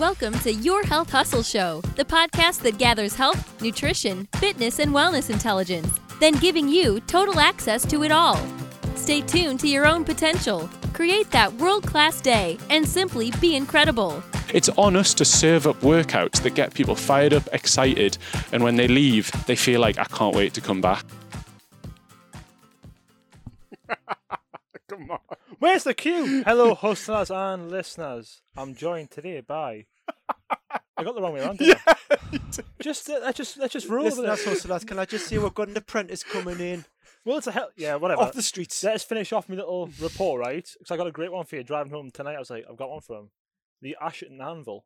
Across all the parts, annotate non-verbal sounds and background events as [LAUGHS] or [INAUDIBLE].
Welcome to Your Health Hustle Show, the podcast that gathers health, nutrition, fitness, and wellness intelligence, then giving you total access to it all. Stay tuned to your own potential, create that world class day, and simply be incredible. It's on us to serve up workouts that get people fired up, excited, and when they leave, they feel like, I can't wait to come back. [LAUGHS] Come on. Where's the cue? Hello, hustlers and listeners. I'm joined today by. I got the wrong way around. didn't I? [LAUGHS] Just uh, let's just let's just roll with Listeners, it. hustlers, can I just say we've got an apprentice coming in Well, it's a hell. Yeah, whatever. off the streets? Let's finish off my little report, right? Because I got a great one for you driving home tonight. I was like, I've got one from the Ashington Anvil.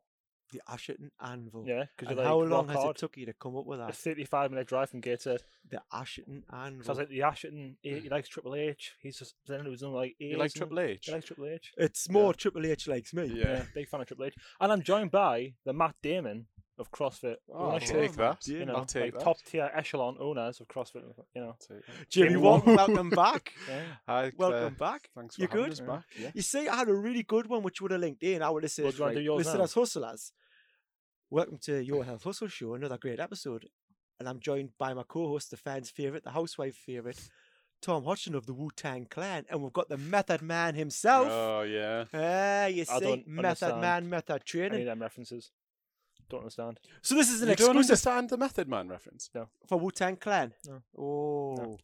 The Ashington Anvil. Yeah, because like, how long has hard. it took you to come up with A that? 35 minute drive from Gateshead. The Ashington So I Anvil. was like, the Ashington, he, he likes Triple H. He's just then it was on like he likes Triple H? He likes Triple H. it's more Triple H likes me. Yeah. big fan of Triple H. And I'm joined by the Matt Damon of CrossFit. Oh, I'll take that. You know, I'll take like that. top tier echelon owners of CrossFit. You know, I'll take that. Jimmy Jimmy Wong, welcome [LAUGHS] back. yeah. Hi, Welcome Claire. back. Thanks for You having good? us back. Yeah. You see, I had a really good one which would have linked in. I would have said, Well, do right, do yours now? listeners, hustlers, welcome to Your Health Hustle Show, another great episode. And I'm joined by my co-host, the fans' favourite, the housewife favourite, Tom Hodgson of the Wu Tang Clan, and we've got the Method Man himself. Oh, yeah. Ah, you I see, don't Method understand Man, Method Any of Training. them references? Don't understand. So this is an You don't exclusive understand the Method Man reference? for Wu Tang Clan. No. Oh.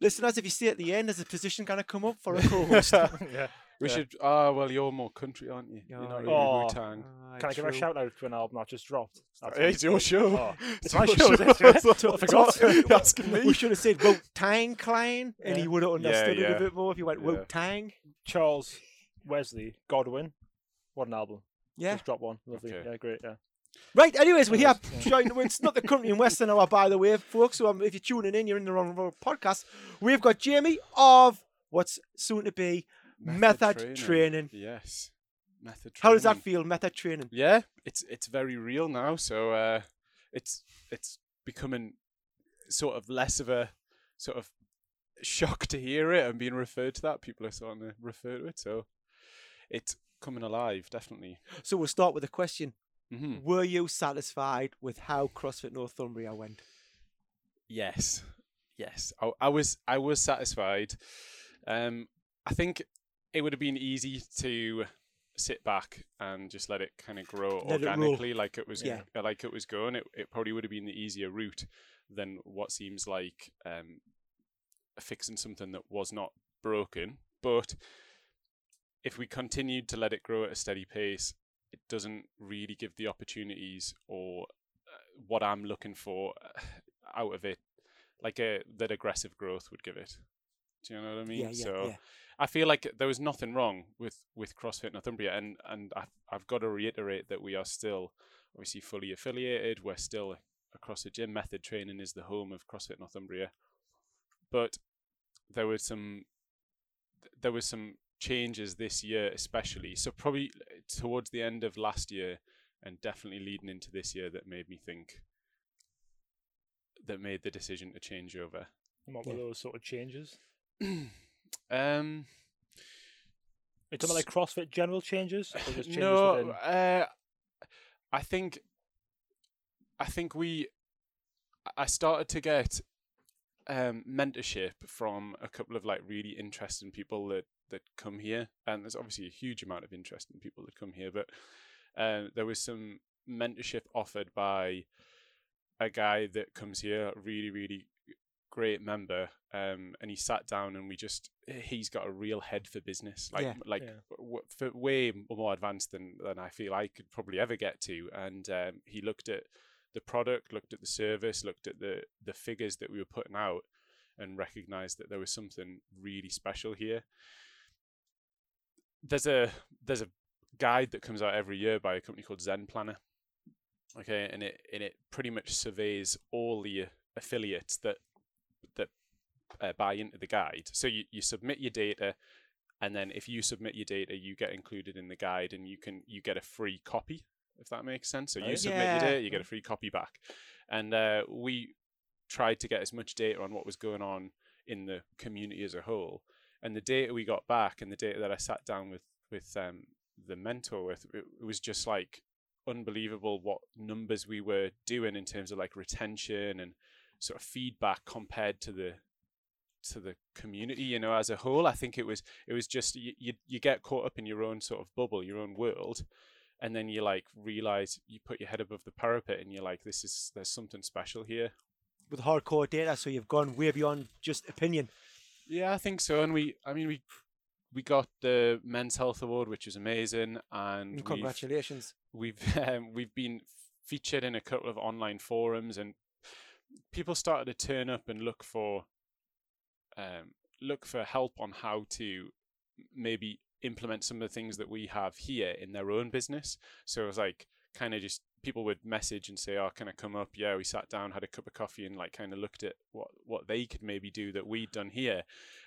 Listeners, if you stay at the end, there's a position going to come up for a [LAUGHS] co-host. [LAUGHS] yeah. We Yeah. should. Ah, well, you're more country, aren't you? You're not yeah. really Oh. Wu Tang. Can I give a true. shout out to an album that just dropped? That's It's your show. Oh, [LAUGHS] it's It's my show. is it? [LAUGHS] show. I forgot. [LAUGHS] You're asking me. We should have said Wu Tang Clan, and he would have understood it yeah. a bit more if you went Wu Yeah. Tang. Charles Wesley Godwin. What an album. Yeah. Just dropped one. Lovely. Okay. Yeah, great. Yeah. Right, anyways, we're here. Anyways, joined- It's not the country in western hour, by the way, folks. So um, if you're tuning in, you're in the wrong, wrong podcast. We've got Jamie of what's soon to be Method, training. Yes. Method training. How does that feel, Method Training? Yeah, it's it's very real now. So uh, it's it's becoming sort of less of a sort of shock to hear it and being referred to that. People are starting to refer to it. So it's coming alive, definitely. So we'll start with a question. hmm Were you satisfied with how CrossFit Northumbria went? Yes, yes. I, I was I was satisfied. Um, I think it would have been easy to sit back and just let it kind of grow Let it organically, like it was Yeah. uh, like it was going. It it probably would have been the easier route than what seems like um, fixing something that was not broken. But if we continued to let it grow at a steady pace, it doesn't really give the opportunities or uh, what I'm looking for uh, out of it, like a that aggressive growth would give it. Do you know what I mean? Yeah, yeah, so yeah. I feel like there was nothing wrong with with CrossFit Northumbria, and and I've, I've got to reiterate that we are still obviously fully affiliated. We're still a CrossFit gym. Method Training is the home of CrossFit Northumbria, but there was some there was some changes this year, especially. So probably eh, towards the end of last year, and definitely leading into this year, that made me think that made the decision to change over. And what were those sort of changes? [CLEARS THROAT] um. Are you talking about like CrossFit general changes? Or just changes no, uh, I think, I think we, I started to get um, mentorship from a couple of like really interesting people that that come here, and there's obviously a huge amount of interesting people that come here, but uh, there was some mentorship offered by a guy that comes here, really really great member, um, and he sat down and we just he's got a real head for business, like Yeah. like Yeah. w- for way more advanced than than I feel I could probably ever get to, and um, he looked at the product, looked at the service, looked at the the figures that we were putting out, and recognized that there was something really special here. There's a there's a guide that comes out every year by a company called Zen Planner. Okay, and it and it pretty much surveys all the affiliates that that uh, buy into the guide. So you, you submit your data, and then if you submit your data, you get included in the guide, and you can you get a free copy if that makes sense. So you Right. submit Yeah. your data, you get a free copy back, and uh, we tried to get as much data on what was going on in the community as a whole. And the data we got back, and the data that I sat down with with um, the mentor with, it, it was just like unbelievable what numbers we were doing in terms of like retention and sort of feedback compared to the to the community you know as a whole i think it was it was just you, you you get caught up in your own sort of bubble your own world and then you like realize you put your head above the parapet and you're like this is there's something special here With hardcore data, so you've gone way beyond just opinion. yeah i think so and we i mean we we got the men's health award which is amazing and And we've- congratulations. we've [LAUGHS] um, we've been featured in a couple of online forums and people started to turn up and look for um, look for help on how to maybe implement some of the things that we have here in their own business. So it was like kind of just people would message and say oh can i come up? Yeah we sat down had a cup of coffee and like kind of looked at what what they could maybe do that we'd done here.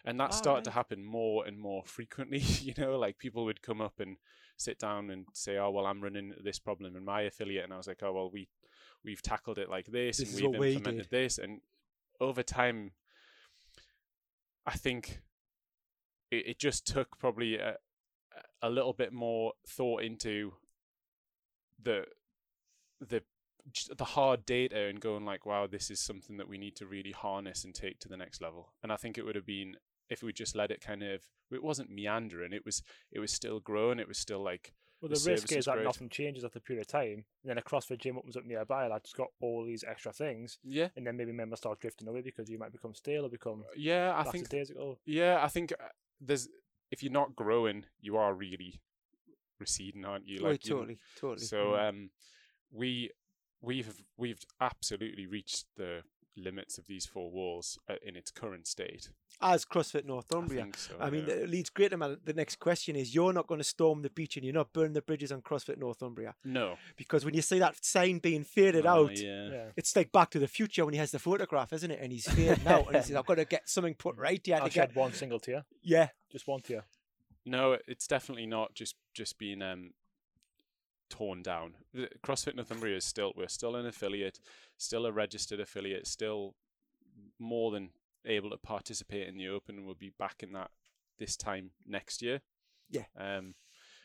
And that Oh, started to happen more and more frequently [LAUGHS] you know? Like people would come up and sit down and say, "Oh, well, I'm running this problem in my affiliate," and I was like, "Oh, well, we we've tackled it like this, This and we've what we implemented this," and over time, I think it, it just took probably a, a little bit more thought into the the the hard data and going like, "Wow, this is something that we need to really harness and take to the next level." And I think it would have been if we just let it kind of it wasn't meandering it was it was still growing it was still like Well, the the, risk is is that great. nothing changes after a period of time, and then a CrossFit gym opens up nearby that's got all these extra things, yeah and then maybe members start drifting away because you might become stale or become yeah i I think days ago. yeah i think uh, there's if you're not growing you are really receding aren't you Right, like you- totally, totally. so um we we've we've absolutely reached the limits of these four walls uh, in its current state As CrossFit I Northumbria. think so, I mean, yeah. it leads great to my, the next question is you're not going to storm the beach and you're not burning the bridges on CrossFit Northumbria. no Because when you see that sign being faded Oh, out, yeah Yeah. it's like Back to the Future when he has the photograph, isn't it? And he's fading out and he says, I've got to get something put [LAUGHS] right here I'll to get. one single tear, Yeah. just one tear. No, it's definitely not just just being um torn down. CrossFit Northumbria is still we're still an affiliate, still a registered affiliate, still more than able to participate in the Open, and we'll be back in that this time next year. Yeah. Um.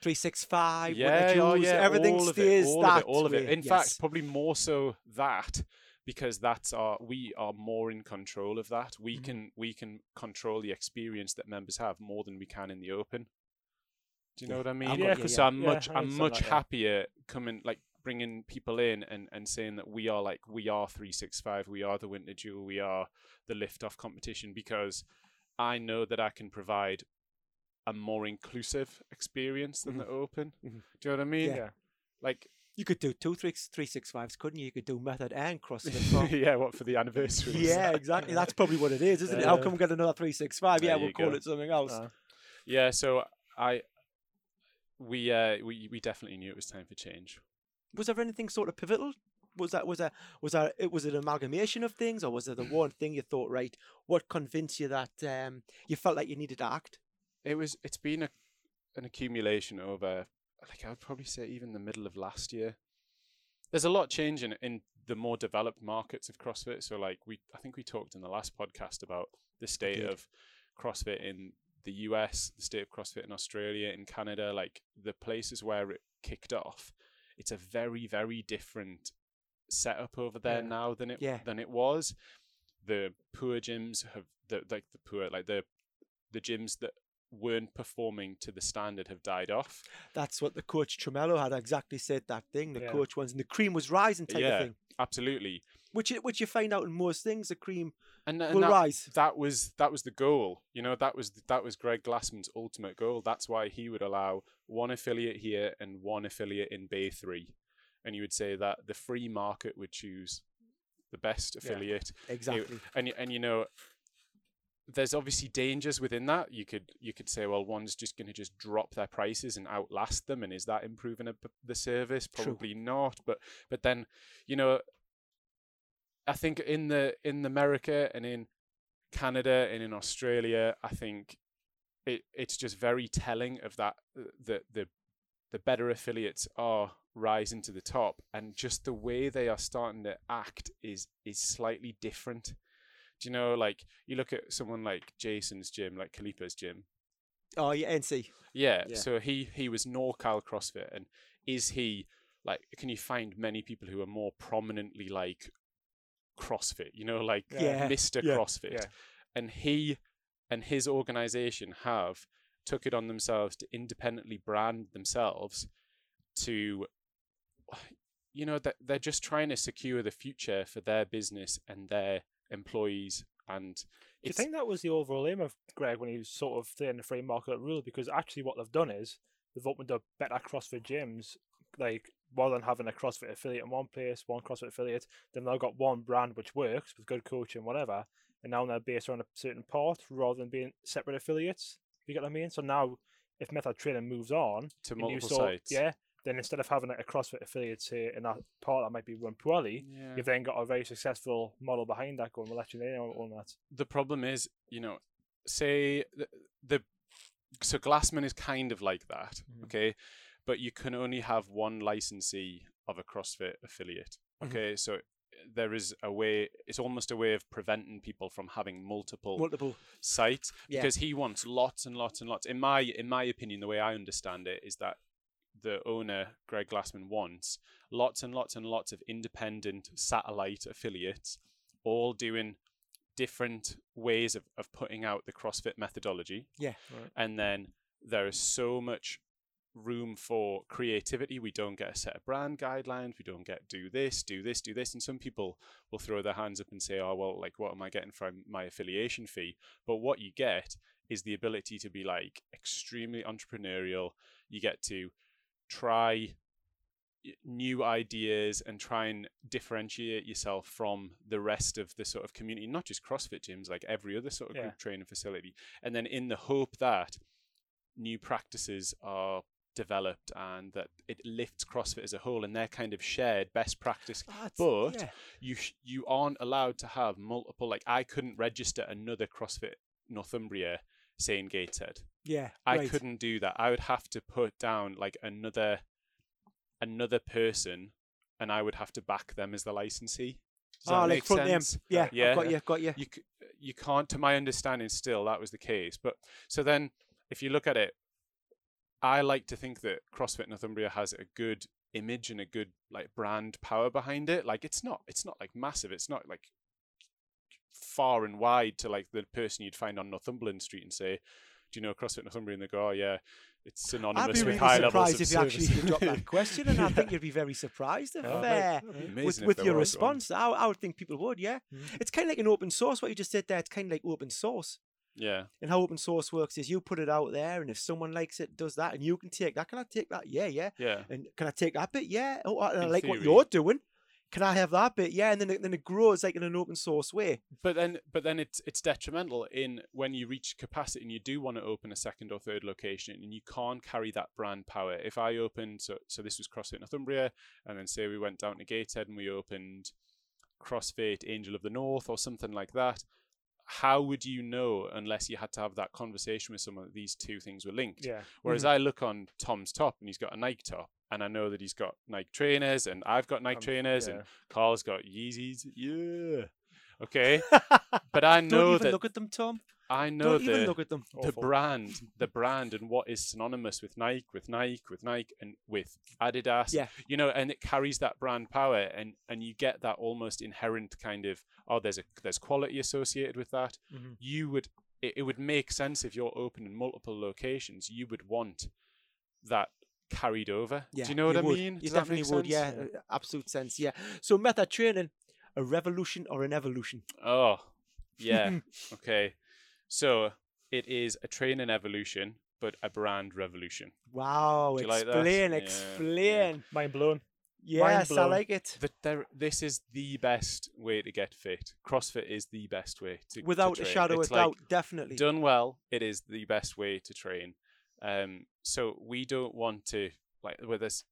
365, yeah, winter oh, yeah, everything all stays it, all that of it, all of it. In yes. fact, probably more so that because that's our we are more in control of that. We Mhm. can we can control the experience that members have more than we can in the open. Do you know what I mean? Yeah, because yeah. I'm much I I'm much that, yeah. happier coming like bringing people in and and saying that we are like we are 365, we are the Winter Jewel, we are the lift off competition because I know that I can provide a more inclusive experience than Mhm. the open. Mhm. Do you know what I mean? Yeah. Yeah. Like You could do two three three six fives, couldn't you? You could do method and CrossFit. [LAUGHS] yeah, what for the anniversary? yeah, exactly. That's [LAUGHS] probably what it is, isn't it? How Yeah. come we get another 365? Yeah, we'll call go. it something else. Uh, Yeah, so I we uh we we definitely knew it was time for change. was there anything sort of pivotal? Was that was that was that it was an amalgamation of things, or was there the one thing you thought right? What convinced you that um, you felt like you needed to act? It was it's been a an accumulation over like I would probably say even the middle of last year. There's a lot changing in in the more developed markets of CrossFit. So like we I think we talked in the last podcast about the state of CrossFit in the US, the state of CrossFit in Australia, in Canada, like the places where it kicked off. It's a very, very different setup over there Yeah. now than it Yeah. than it was. The poor gyms have the like the poor like the the gyms that weren't performing to the standard have died off. That's what the coach Tremello had exactly said that thing. The Yeah. coach ones and the cream was rising type Yeah. of thing, Absolutely. Which you, which you find out in most things. The cream And, and will that, rise. that was that was the goal. You know, that was that was Greg Glassman's ultimate goal. That's why he would allow one affiliate here and one affiliate in Bay Three, and you would say that the free market would choose the best affiliate. It- Exactly. and and you know, there's obviously dangers within that. You could you could say, well, one's just going to just drop their prices and outlast them, and is that improving a, the service? True. Probably not. But but then, you know, I think in the in America and in Canada and in Australia, I think it it's just very telling of that uh, the the the better affiliates are rising to the top and just the way they are starting to act is is slightly different do you know like you look at someone like jason's gym like Khalipa's gym Oh yeah, NC. Yeah, Yeah. so he he was NorCal CrossFit, and is he like? Can you find many people who are more prominently like CrossFit? You know, like Yeah. Mister Yeah, CrossFit, yeah. and he and his organization have took it on themselves to independently brand themselves to you know that they're just trying to secure the future for their business and their employees and Do you think that was the overall aim of Greg when he was sort of saying the free market rule? Because actually, what they've done is they've opened up better CrossFit gyms, like rather than having a CrossFit affiliate in one place, one CrossFit affiliate, then they've now got one brand which works with good coaching, whatever, and now they're based around a certain part rather than being separate affiliates. You get what I mean? So now, if method training moves on, to and you multiple sort- sites yeah, then instead of having like, a CrossFit affiliate say in that part that might be run poorly, yeah. you've then got a very successful model behind that going, we'll let you know on that. the problem is, you know, say the, the so Glassman is kind of like that, Mhm. okay, but you can only have one licensee of a CrossFit affiliate, Mhm. okay, so there is a way. It's almost a way of preventing people from having multiple Multiple. sites Yeah. because he wants lots and lots and lots. In my in my opinion, the way I understand it is that the owner Greg Glassman wants lots and lots and lots of independent satellite affiliates, all doing different ways of, of putting out the CrossFit methodology. Yeah. Right. And then there is so much room for creativity. We don't get a set of brand guidelines. We don't get do this, do this, do this. And some people will throw their hands up and say, oh, well, like, what am I getting from my affiliation fee? But what you get is the ability to be like extremely entrepreneurial. You get to try new ideas and try and differentiate yourself from the rest of the sort of community, not just CrossFit gyms, like every other sort of Yeah. group training facility. And then in the hope that new practices are developed and that it lifts CrossFit as a whole and they're kind of shared best practice Ah, but yeah. you sh- you aren't allowed to have multiple like I couldn't register another CrossFit Northumbria saying Gateshead. Yeah. I right. couldn't do that. I would have to put down like another another person and I would have to back them as the licensee. Does Oh, like front them. sense? Yeah. Yeah. I've got you. Got you. You c- you can't to my understanding still that was the case. But so then if you look at it I like to think that CrossFit Northumbria has a good image and a good like brand power behind it. Like it's not it's not like massive. It's not like far and wide to like the person you'd find on Northumberland Street and say, "Do you know CrossFit Northumbria?" And they go, "Oh yeah, it's I'd synonymous be really high levels surprised if you actually service." did drop that question, and I think [LAUGHS] you'd be very surprised if Oh, uh, with, if with your response. I, I would think people would. Yeah, Mm. it's kind of like an open source. What you just said there, it's kind of like open source. Yeah, And how open source works is you put it out there, and if someone likes it, does that, and you can take that. Can I take that? Yeah, yeah. yeah. And can I take that bit? Yeah. Oh, I, I like what you're doing. Can I have that bit? Yeah. And then it, then it grows like in an open source way. But then, but then it's it's detrimental in when you reach capacity and you do want to open a second or third location and you can't carry that brand power. If I opened, so so this was CrossFit Northumbria, and then say we went down to Gateshead and we opened CrossFit Angel of the North or something like that. How would you know unless you had to have that conversation with someone that these two things were linked? Yeah. Whereas I look on Tom's top and he's got a Nike top, and I know that he's got Nike trainers, and I've got Nike Um, trainers, yeah. and Carl's got Yeezys. Yeah. [LAUGHS] Okay. But I know Don't even that look at them, Tom. I know Don't even the look at them. the Awful. brand, [LAUGHS] the brand, and what is synonymous with Nike, with Nike, with Nike, and with Adidas. Yeah. You know, and it carries that brand power, and and you get that almost inherent kind of oh, there's a there's quality associated with that. Mhm. You would it, it would make sense if you're opening multiple locations. You would want that carried over. Yeah, Do you know what I would. mean? You Does that definitely would. sense? Yeah, uh, absolute sense. Yeah. So meta training, a revolution or an evolution? Oh, yeah. [LAUGHS] okay. So it is a training evolution, but a brand revolution. Wow. Do you like that? explain. Yeah, explain. Mind blown. Yes, I blown. like it. that there this is the best way to get fit. CrossFit is the best way to to Without a shadow It's of like, doubt, definitely. Done well, it is the best way to train. Um, so we don't want to like with this.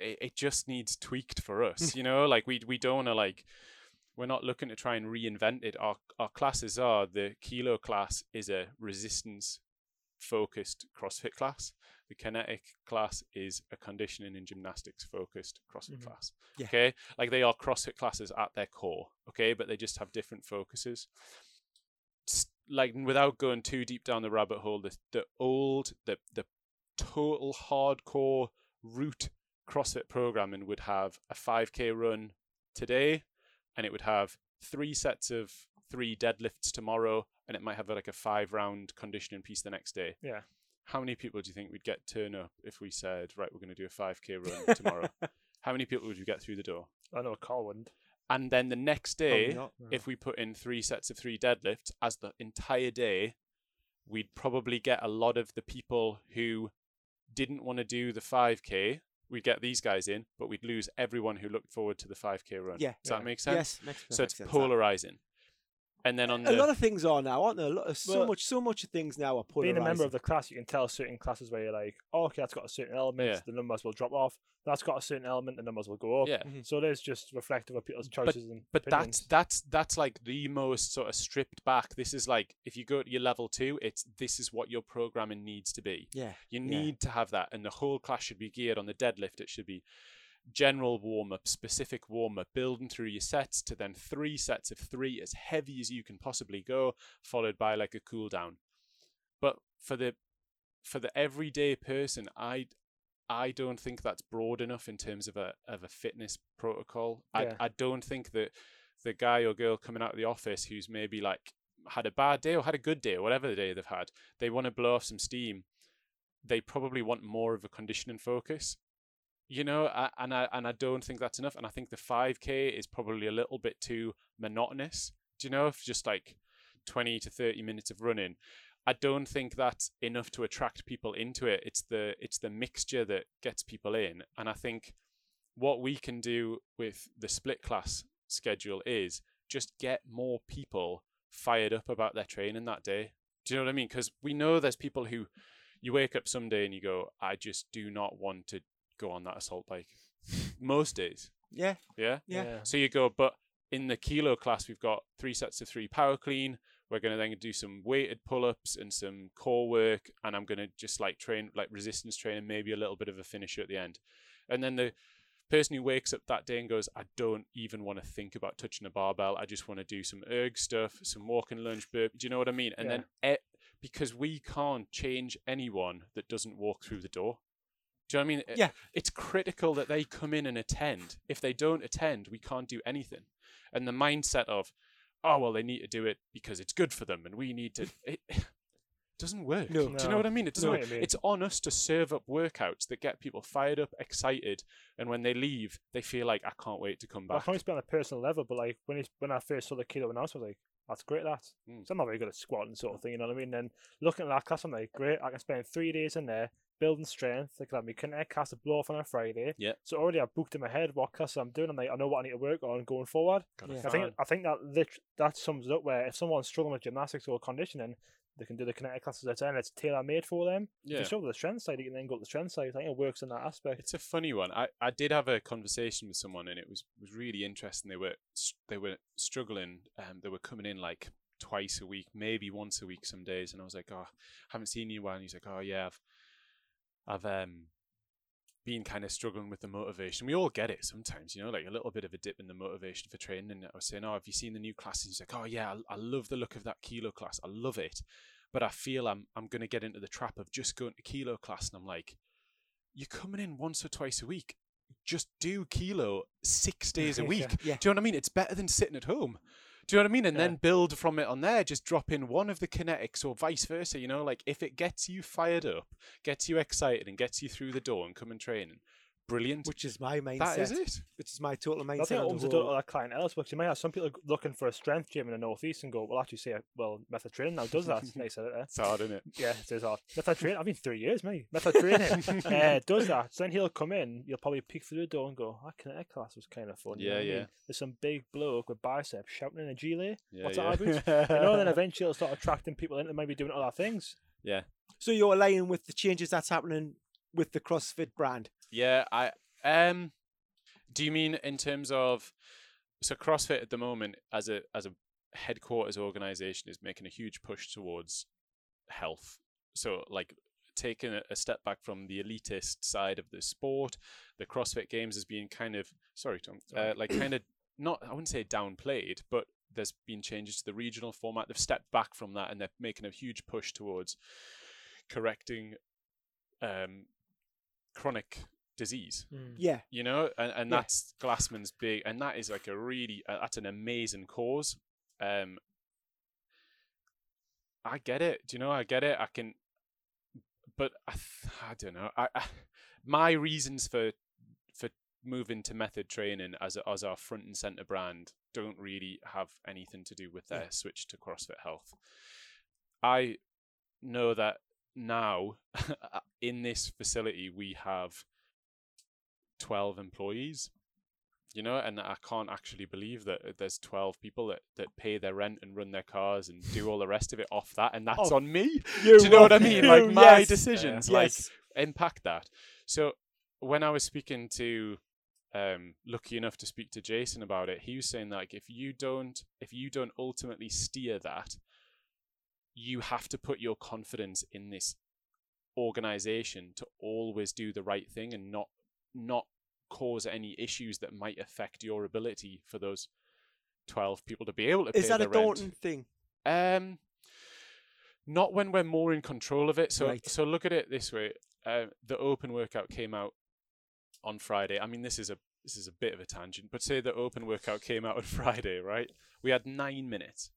It, it just needs tweaked for us, [LAUGHS] you know. Like we we don't want to like. We're not looking to try and reinvent it. Our our classes are the kilo class is a resistance focused CrossFit class. The kinetic class is a conditioning and gymnastics focused CrossFit Mhm. class. Yeah. Okay, like they are CrossFit classes at their core. Okay, but they just have different focuses. Like without going too deep down the rabbit hole, the the old the the total hardcore route CrossFit programming would have a 5k run today, and it would have three sets of three deadlifts tomorrow, and it might have like a five round conditioning piece the next day. Yeah. How many people do you think we'd get turn up if we said, right, we're going to do a 5k run [LAUGHS] tomorrow? How many people would you get through the door? I know Carl wouldn't. And then the next day, not. if we put in three sets of three deadlifts as the entire day, we'd probably get a lot of the people who didn't want to do the 5k. We'd get these guys in, but we'd lose everyone who looked forward to the 5k run. Yeah. Does Yeah. that make sense? Yes, makes So it's polarizing. And then on a the lot of things are now, aren't there? A lot of, so Well, much, so much of things now are put in. Being a member of the class, you can tell certain classes where you're like, oh, okay, that's got a certain element, Yeah. the numbers will drop off. That's got a certain element, the numbers will go up. yeah, Mhm. So it is just reflective of people's But- choices and but opinions. that's that's that's like the most sort of stripped back. This is like if you go to your level two, it's this is what your programming needs to be. yeah, You Yeah. need to have that, and the whole class should be geared on the deadlift. It should be general warm up, specific warm up, building through your sets to then three sets of three as heavy as you can possibly go, followed by like a cool down. But for the for the everyday person, I I don't think that's broad enough in terms of a of a fitness protocol. Yeah. I I don't think that the guy or girl coming out of the office who's maybe like had a bad day or had a good day or whatever the day they've had, they want to blow off some steam. They probably want more of a conditioning focus, you know, a- and I and I don't think that's enough. And I think the 5k is probably a little bit too monotonous. Do you know, if just like 20 to 30 minutes of running, I don't think that's enough to attract people into it. It's the it's the mixture that gets people in, and I think what we can do with the split class schedule is just get more people fired up about their training that day. Do you know what I mean? Because we know there's people who you wake up someday and you go, I just do not want to go on that assault bike. Most days, yeah, yeah. yeah. So you go, but in the kilo class, we've got three sets of three power clean. We're going to then do some weighted pull ups and some core work. And I'm going to just like train, like resistance training, maybe a little bit of a finisher at the end. And then the person who wakes up that day and goes, I don't even want to think about touching a barbell. I just want to do some erg stuff, some walk and lunge burp. Do you know what I mean? And then e- because we can't change anyone that doesn't walk through the door. Do you know what I mean? Yeah. It's critical that they come in and attend. If they don't attend, we can't do anything. And the mindset of, oh well, they need to do it because it's good for them, and we need to. [LAUGHS] It, doesn't work. No. Do you know No. what I mean? It doesn't. No, work. you mean. It's on us to serve up workouts that get people fired up, excited, and when they leave, they feel like I can't wait to come Well, I back. can only speak on a personal level, but like when it's, when I first saw the kilo announcement, I was like, that's great, that. Mm. So I'm not very good at squatting, sort of thing, you know what I mean? Then looking at that class, I'm like, great, I can spend three days in there building strength. Like, let me connect cast a blow off on a Friday. Yeah. So already I've booked in my head what class I'm doing. I'm like, I know what I need to work on going forward. Yeah. I think. I think that lit- that sums it up. Where if someone's struggling with gymnastics or conditioning, they can do the kinetic classes at end. It's tailor made for them. If Yeah. you show with the strength side, you can then go to the strength side. I think it works in that aspect. It's a funny one. I, I did have a conversation with someone, and it was, was really interesting. They were they were struggling. Um, they were coming in like twice a week, maybe once a week some days, and I was like, "Oh, haven't seen you in a while." And he's like, "Oh yeah, I've I've um been kind of struggling with the motivation. We all get it sometimes, you know, like a little bit of a dip in the motivation for training." And I was saying, "Oh, have you seen the new classes?" He's like, "Oh yeah, I, I love the look of that kilo class. I love it." But I feel I'm I'm going to get into the trap of just going to kilo class, and I'm like, you're coming in once or twice a week. Just do kilo six days a [LAUGHS] week. Yeah. Do you know what I mean? It's better than sitting at home. Do you know what I mean? And Yeah. then build from it on there. Just drop in one of the kinetics or vice versa. You know, like if it gets you fired up, gets you excited, and gets you through the door and coming training, brilliant. Which is my mindset. that is it. Which is my total mindset. I think it on opens the the door to that clientele as well. 'cause you might have some people looking for a strength gym in the northeast and go, well, actually, say, well, method training now does that. [LAUGHS] they said it there. It's hard, isn't it? Yeah, it is hard. Method training. I've been three years, mate. Method training [LAUGHS] uh, does that. So then he'll come in. You'll probably peek through the door and go, "I can. "That kinetic class was kind of fun." you know Yeah, I mean? yeah. There's some big bloke with biceps shouting in a gilet. Yeah, What's yeah. that about? you know, then eventually it'll start attracting people into maybe doing other things. yeah. So you're aligning with the changes that's happening with the CrossFit brand. Yeah, I um do you mean in terms of so CrossFit at the moment as a as a headquarters organization is making a huge push towards health. So like taking a, step back from the elitist side of the sport, the CrossFit games has been kind of sorry Tom, uh, like kind of not I wouldn't say downplayed, but there's been changes to the regional format. They've stepped back from that and they're making a huge push towards correcting um, chronic disease. Mm. Yeah. You know, and, and Yeah. that's Glassman's big, and that is like a really uh, that's an amazing cause. Um, I get it. Do you know? I get it. I can, but I, th- I don't know. I, I my reasons for for moving to method training as a, as our front and center brand don't really have anything to do with their Yeah. switch to CrossFit Health. I know that now [LAUGHS] in this facility we have 12 employees you know and i can't actually believe that uh, there's 12 people that, that pay their rent and run their cars and do all the rest of it off that and that's Oh, on me You do you know what i mean you, like my yes. decisions Yeah. like Yes. impact that so when i was speaking to um lucky enough to speak to jason about it he was saying like if you don't if you don't ultimately steer that you have to put your confidence in this organization to always do the right thing and not not cause any issues that might affect your ability for those 12 people to be able to Is that a rent. thing? Um, not when we're more in control of it. So, Right. so look at it this way: uh, the open workout came out on Friday. I mean, this is a this is a bit of a tangent, but say the open workout came out on [LAUGHS] Friday, right? We had nine minutes,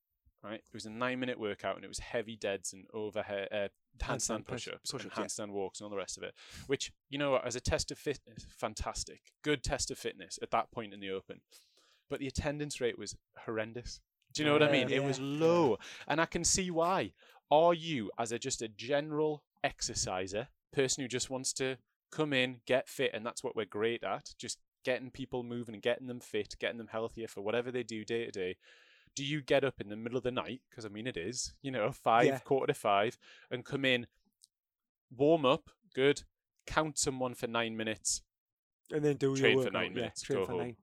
right? It was a nine minute workout, and it was heavy deads and overhead uh, handstand push- push-ups, and push-ups, yeah. handstand walks, and all the rest of it. Which you know, as a test of fitness, fantastic, good test of fitness at that point in the open. But the attendance rate was horrendous. Do you know what I mean? Yeah, It was low, and I can see why. Are you, as a just a general exerciser, person who just wants to come in, get fit, and that's what we're great at, just getting people moving and getting them fit, getting them healthier for whatever they do day to day. Do you get up in the middle of the night? Because I mean, it is, you know, five, Yeah. quarter to five, and come in, warm up, good, count someone for nine minutes, And then do Train your for workout. nine yeah, minutes, train go for home. nine.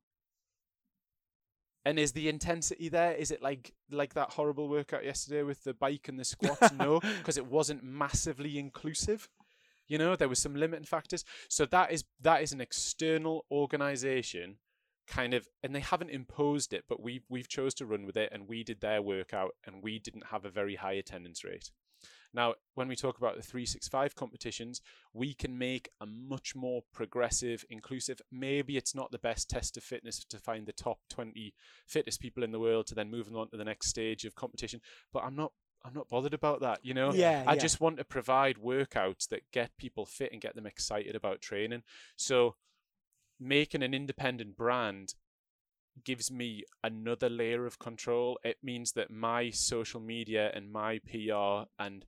And is the intensity there? Is it like like that horrible workout yesterday with the bike and the squats? no, [LAUGHS] because it wasn't massively inclusive. You know, there was some limiting factors. So that is that is an external organization kind of and they haven't imposed it, but we we've chose to run with it and we did their workout and we didn't have a very high attendance rate. Now, when we talk about the 365 competitions, we can make a much more progressive, inclusive. Maybe it's not the best test of fitness to find the top 20 fittest people in the world to then move on to the next stage of competition, but I'm not I'm not bothered about that, you know? Yeah, I yeah. just want to provide workouts that get people fit and get them excited about training. So making an independent brand gives me another layer of control. It means that my social media and my PR and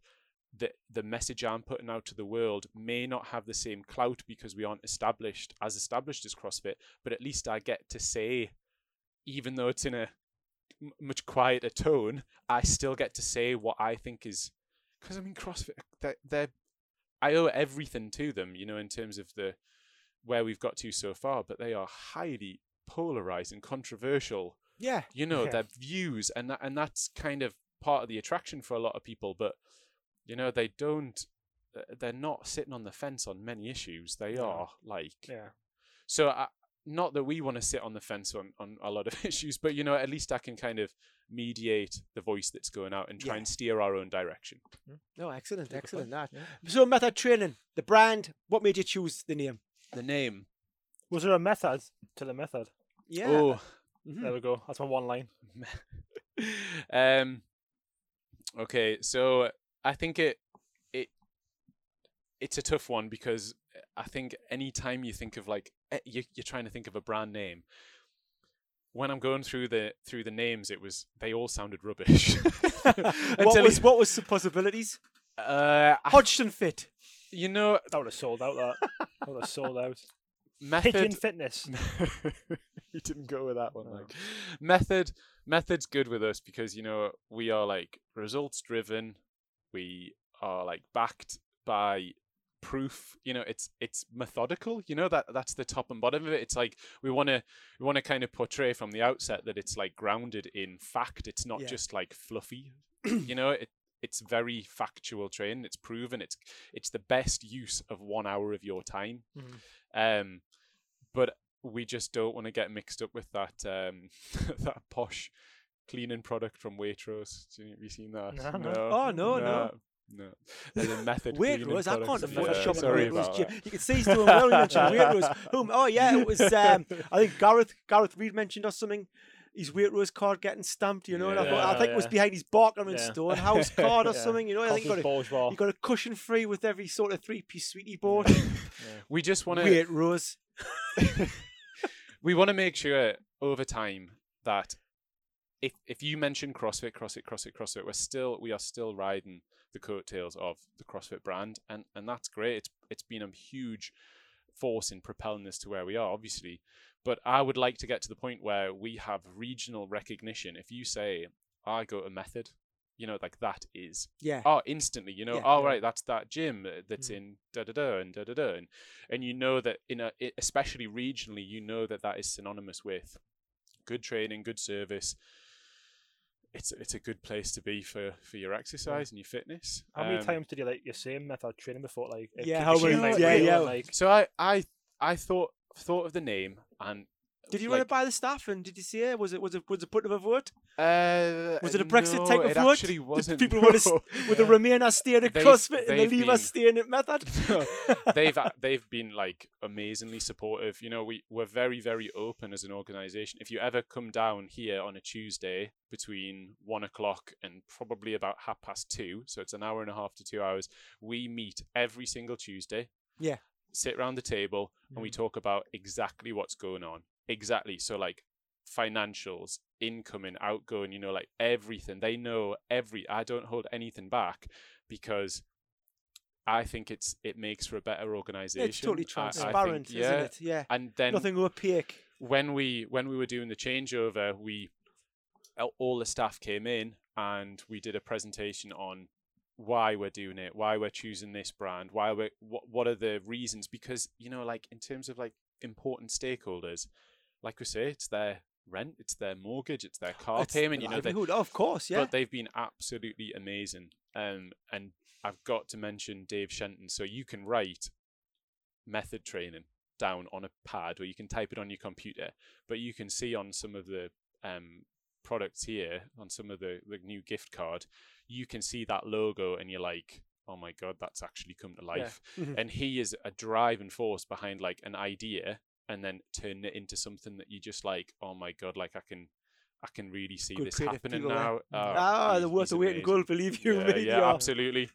the the message I'm putting out to the world may not have the same clout because we aren't established as established as CrossFit, but at least I get to say, even though it's in a much quieter tone, I still get to say what I think is because I mean CrossFit they're, they're I owe everything to them, you know, in terms of the where we've got to so far, but they are highly polarized and controversial Yeah. you know Yeah. their views and that and that's kind of part of the attraction for a lot of people but you know they don't uh, they're not sitting on the fence on many issues they No. are like Yeah. so I, not that we want to sit on the fence on, on a lot of [LAUGHS] issues but you know at least i can kind of mediate the voice that's going out and try Yeah. and steer our own direction No, excellent, excellent. That. yeah. So, method training, the brand. What made you choose the name? The name Was there a method to the method? Yeah. oh Mhm. There we go. That's my one line. [LAUGHS] um okay so i think it it it's a tough one because i think anytime you think of like eh, you, you're trying to think of a brand name when i'm going through the through the names it was they all sounded rubbish [LAUGHS] [LAUGHS] what Until was you- what was the possibilities? uh, I- Hodgson fit. you know That would have sold out. That. Oh, that would have sold out. [LAUGHS] Pigeon method Fitness. [LAUGHS] you didn't go with that one. No. Like method, method's good with us because you know we are like results driven. We are like backed by proof. You know, it's it's methodical. You know that that's the top and bottom of it. It's like we want to we want to kind of portray from the outset that it's like grounded in fact. It's not Yeah. just like fluffy. [CLEARS THROAT] you know, it it's very factual training. It's proven. It's it's the best use of one hour of your time. Mhm. Um, but we just don't want to get mixed up with that um, [LAUGHS] that posh cleaning product from Waitrose. You, have you seen that? No, no. Oh, no, no. no. There's a method. [LAUGHS] Wait, cleaning I can't product. afford Yeah, to shop at sorry Waitrose. about that. You can see he's doing well. He mentioned Waitrose. Whom? Oh yeah, it was. [LAUGHS] Um, I think Gareth Gareth Reed mentioned or something. His Waitrose card getting stamped, you know, and I, thought, I Yeah, think it was behind his Barker and Yeah. Stonehouse card or [LAUGHS] Yeah. something, you know. I think you got Coffee a, bourgeois. you got a cushion free with every sort of three piece sweetie board. [LAUGHS] We just want to. Waitrose. we want to make sure over time that if if you mention CrossFit, CrossFit, CrossFit, CrossFit, we're still we are still riding the coattails of the CrossFit brand, and and that's great. It's it's been a huge force in propelling us to where we are, obviously. But I would like to get to the point where we have regional recognition. If you say I go to Method, you know, like that is Yeah. oh instantly you know Yeah. oh Yeah. right that's that gym uh, that's Mm. in da da da and da da da and and you know that in a i- especially regionally you know that that is synonymous with good training good service it's it's a good place to be for for your exercise and your fitness How many Um, times did you like your same method of training before? Like, it Yeah, keeps how you, many- like, yeah, real yeah. and, Like, so i i i thought thought of the name and Did you run like, it by the staff and did you see it? Was it was it was it put of a vote? uh Was it a Brexit no, type of it vote? actually wasn't people want to no. s- with the Remainer staying at They've- CrossFit and the they've Lever been- staying at Method? they've they've been like amazingly supportive. You know, we we're very very open as an organization. If you ever come down here on a Tuesday between one o'clock and probably about half past two, so it's an hour and a half to two hours, we meet every single Tuesday. Yeah. Sit around the table and we talk about exactly what's going on. Exactly. So like financials, incoming, outgoing, you know, like everything. They know every I don't hold anything back because I think it's it makes for a better organization. it's totally I- I think, transparent, yeah. isn't it? Yeah. And then Nothing opaque. when we when we were doing the changeover, we all the staff came in and we did a presentation on why we're doing it, why we're choosing this brand, why we're what what are the reasons? Because you know, like in terms of like important stakeholders, like we say, it's their rent, it's their mortgage, it's their car It's payment. You know, they, of course, yeah. but they've been absolutely amazing. Um, and I've got to mention Dave Shenton. So you can write method training down on a pad, or you can type it on your computer. But you can see on some of the um, products here, on some of the the new gift card, you can see that logo, and you're like, oh my god, that's actually come to life. Mhm. And he is a driving force behind like an idea. And then turn it into something that you just like, oh my god, like I can, I can really see Good this happening people there. now. Oh, ah, he's- the worth of weight in gold, believe you Yeah, me. yeah, yeah. absolutely,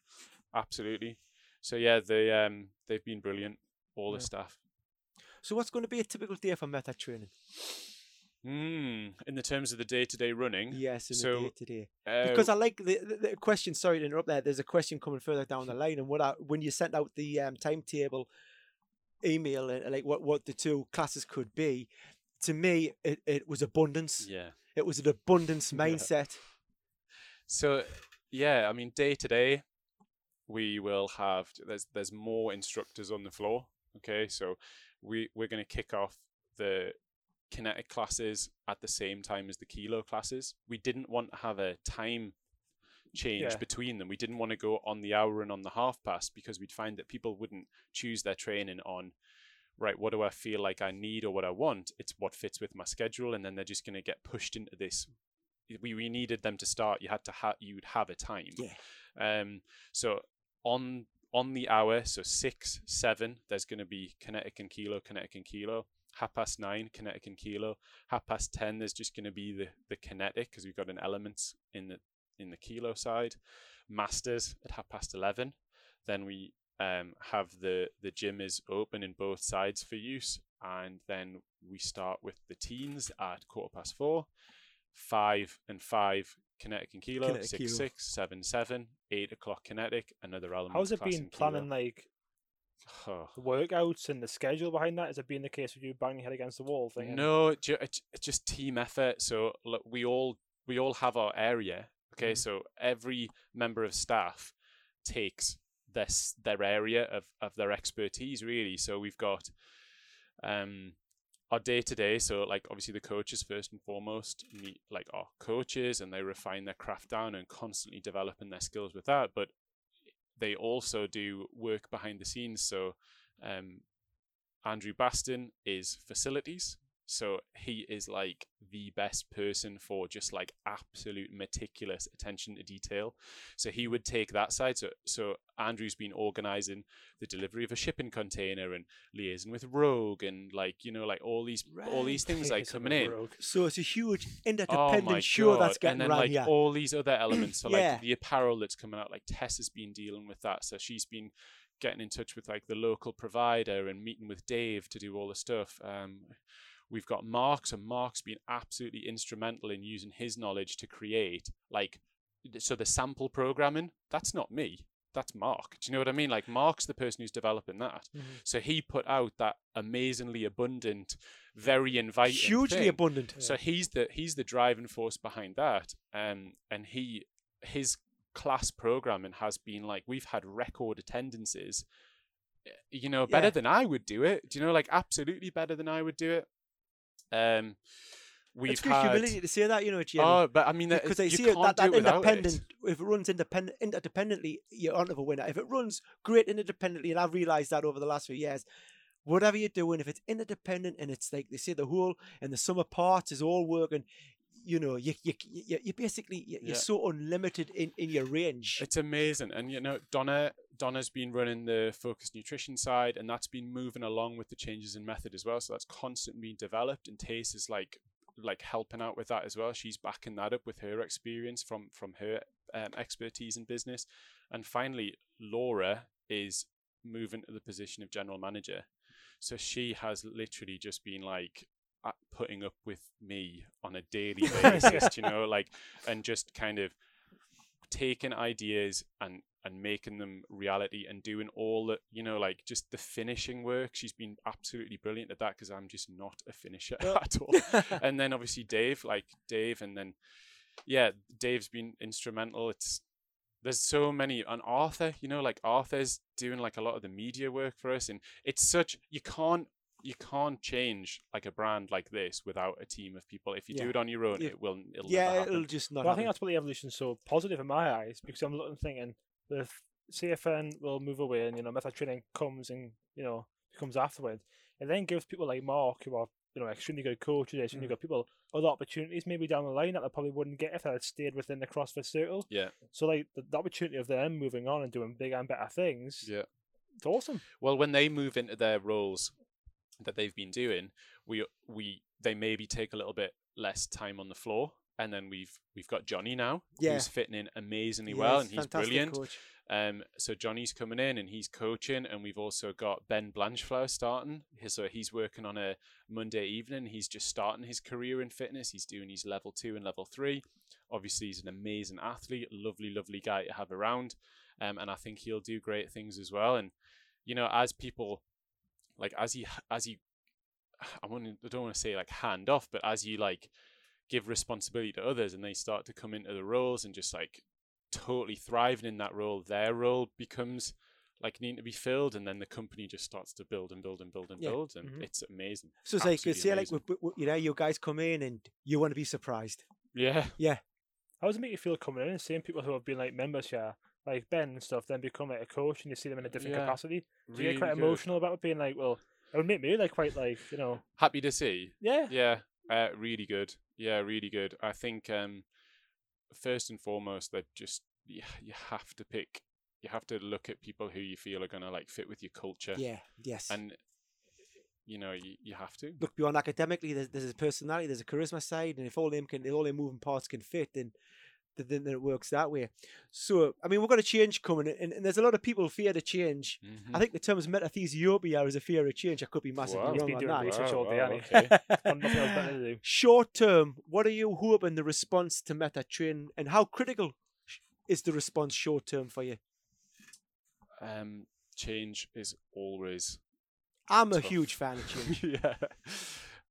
absolutely. So yeah, they um they've been brilliant, all the Yeah. staff. So what's going to be a typical day for method training? Mm, in the terms of the day to day running, Yes, in So, the day today. uh, Because I like the, the, the question. Sorry to interrupt there. There's a question coming further down the [LAUGHS] line, and what I, when you sent out the um, timetable email, uh, like what what the two classes could be, to me it, it was abundance. yeah. It was an abundance [LAUGHS] Yeah. mindset. So yeah, I mean day to day, we will have there's there's more instructors on the floor. Okay, so we we're going to kick off the kinetic classes at the same time as the kilo classes. We didn't want to have a time change Yeah. between them. We didn't want to go on the hour and on the half past because we'd find that people wouldn't choose their training on right what do I feel like I need or what I want. It's what fits with my schedule and then they're just going to get pushed into this we, we needed them to start you had to have you'd have a time Yeah. um so on on the hour so six seven there's going to be kinetic and kilo kinetic and kilo half past nine kinetic and kilo half past ten there's just going to be the the kinetic because we've got an element in the in the kilo side masters at half past 11 then we um, have the the gym is open in both sides for use and then we start with the teens at quarter past four five and five kinetic and kilo, Kinetic six kilo. six, seven seven, eight o'clock kinetic, another element. how's it been in kilo. planning like Oh, the workouts and the schedule behind that? Has it been the case of you banging your head against the wall thing? No, ju- it's it's just team effort. So look, we all we all have our area. Okay, Mhm. so every member of staff takes this their area of of their expertise really. So we've got um our day to day. So like obviously the coaches first and foremost meet like our coaches and they refine their craft down and constantly developing their skills with that. But they also do work behind the scenes. So um Andrew Baston is facilities. So he is like the best person for just like absolute meticulous attention to detail. So he would take that side. So so Andrew's been organizing the delivery of a shipping container and liaising with Rogue and like you know like all these all these things like Piss of a coming in. rogue. So it's a huge Oh interdependent my show that's getting and then like here. all these other elements, so Yeah. like the apparel that's coming out, like Tess has been dealing with that, so she's been getting in touch with like the local provider and meeting with Dave to do all the stuff. Um, we've got Mark, so Mark's been absolutely instrumental in using his knowledge to create like so the sample programming. That's not me. That's Mark. Do you know what I mean? Like Mark's the person who's developing that. Mhm. So he put out that amazingly abundant, very inviting, Hugely thing. abundant. So he's the he's the driving force behind that. Um, and he his class programming has been like we've had record attendances. eh, You know, better Yeah. than I would do it. Do you know, like absolutely better than I would do it. Um, we've it's good had. humility to say that, you know, Jamie. Oh, but I mean, because they see it, that, that independent, it. if it runs independent, interdependently, you're onto the winner. If it runs great independently, and I've realised that over the last few years, whatever you're doing, if it's interdependent and it's like they say the whole and the sum of parts is all working, you know, you you you, you basically you- Yeah. you're so unlimited in, in your range. It's amazing, and you know Donna Donna's been running the focused nutrition side, and that's been moving along with the changes in method as well. So that's constantly being developed, and Tace is like like helping out with that as well. She's backing that up with her experience from from her um, expertise in business, and finally Laura is moving to the position of general manager. So she has literally just been like putting up with me on a daily [LAUGHS] basis, you know, like and just kind of taking ideas and and making them reality and doing all the you know like just the finishing work. She's been absolutely brilliant at that because i'm just not a finisher [LAUGHS] at all. [LAUGHS] And then obviously dave like dave and then yeah dave's been instrumental. It's there's so many and arthur you know like arthur's doing like a lot of the media work for us and it's such you can't you can't change like a brand like this without a team of people if you do it on your own You- it will it'll yeah, happen. it'll just not. Well, I think that's why the evolution's so positive in my eyes because I'm looking thinking the CFN will move away and you know method training comes and you know comes afterwards. It then gives people like Mark who are you know extremely good coaches, extremely Mm. good people, other opportunities maybe down the line that they probably wouldn't get if they had stayed within the CrossFit circle. yeah So like the, the opportunity of them moving on and doing bigger and better things, yeah it's awesome. Well, when they move into their roles that they've been doing, we we they maybe take a little bit less time on the floor, and then we've we've got Johnny now, Yeah. who's fitting in amazingly Yeah, well, and he's brilliant. coach. Um, so Johnny's coming in and he's coaching, and we've also got Ben Blanchflower starting. So he's working on a Monday evening. He's just starting his career in fitness. He's doing his level two and level three. Obviously, he's an amazing athlete, lovely, lovely guy to have around, um, and I think he'll do great things as well. And you know, as people like as you as you, [SIGHS] I want I don't want to say like hand off, but as you like give responsibility to others and they start to come into the roles and just like totally thriving in that role, their role becomes like needing to be filled, and then the company just starts to build and build and build and Yeah. build, and Mhm. it's amazing. So it's like, Absolutely say, like, amazing. w- w- you know, you guys come in and you want to be surprised. Yeah, yeah, How does it make you feel coming in and seeing people who have been like members here, like Ben and stuff, then become like a coach and you see them in a different Yeah, capacity? Do you get quite good. emotional about it being like, well, it would make me like quite like, you know, Happy to see. yeah, Yeah, uh, really good. Yeah, really good. I think um, first and foremost that just you, you have to pick. You have to look at people who you feel are gonna like fit with your culture, Yeah. Yes. and you know you, you have to. look beyond academically. There's, there's a personality, there's a charisma side, and if all them can, if all them moving parts can fit, then then, then it works that way. So I mean, we've got a change coming, and, and there's a lot of people fear to change. Mhm. I think the term terms metathesiophobia is a fear of change. I could be massively Wow. He's wrong been on doing that. research all day, Wow, okay. got nothing else better to do. [LAUGHS] Short term, what are you hoping the response to meta train, and how critical is the response short term for you? um, change is always I'm a huge fan of [LAUGHS] change. yeah.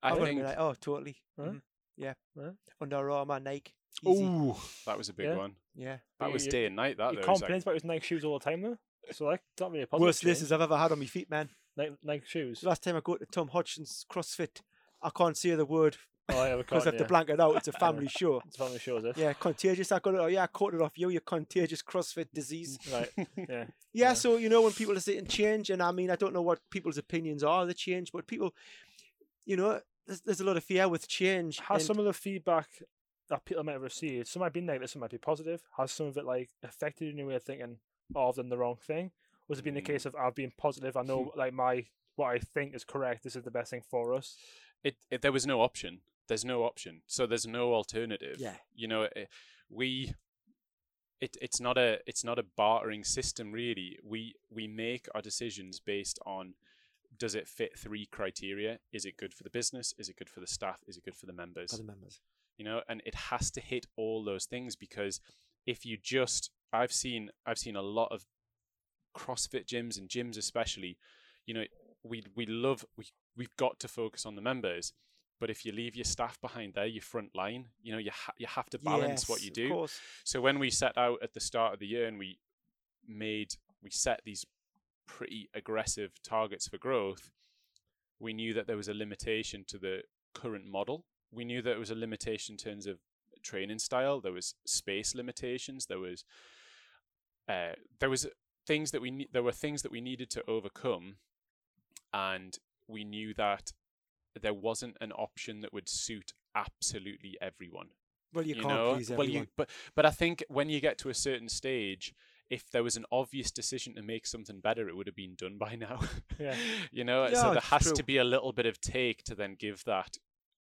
I I'm think. be like, oh, totally. Huh? Mhm. Yeah. Huh? Under Armour, Nike. Ooh, that was a big Yeah. one. Yeah. That You- was you- day and night. That He though. It was complains like, about his Nike shoes all the time though, so like it's not really a positive. Worst change. laces I've ever had on my feet, man. Nike, Nike shoes. The last time I go to Tom Hodgson's CrossFit, I can't say the word Oh yeah, we [LAUGHS] because I can't. have to Yeah. blank it out. It's a [LAUGHS] family show. It's family shows. Yeah, contagious. I got it. Oh, yeah, I caught it off you. You contagious CrossFit disease. Mm, right. [LAUGHS] Yeah. Yeah, so you know when people are saying change, and I mean I don't know what people's opinions are of the change, but people, you know, there's, there's a lot of fear with change. Has and- some of the feedback that people might have received, some might be negative, some might be positive. Has some of it like affected you in your way of thinking, oh, I've done the wrong thing? Was it been the Mm. case of I've been positive? I know [LAUGHS] like my what I think is correct. This is the best thing for us. it, it there was no option. There's no option. So there's no alternative. Yeah. You know, it, we it it's not a it's not a bartering system really. We we make our decisions based on does it fit three criteria? Is it good for the business? Is it good for the staff? Is it good for the members? for the members. You know and it has to hit all those things because if you just i've seen i've seen a lot of crossfit gyms and gyms especially you know we we love we we've got to focus on the members but if you leave your staff behind there your front line you know you ha- you have to balance what Yes, you of do so when we set out at the start of the year and we made we set these pretty aggressive targets for growth, we knew that there was a limitation to the current model. We knew that it was a limitation in terms of training style. There was space limitations. There was uh, there was things that we ne- there were things that we needed to overcome, and we knew that there wasn't an option that would suit absolutely everyone Well, you, you can't know please well everyone. you but but i think when you get to a certain stage if there was an obvious decision to make something better it would have been done by now Yeah. [LAUGHS] you know Yeah, so there has true. to be a little bit of take to then give that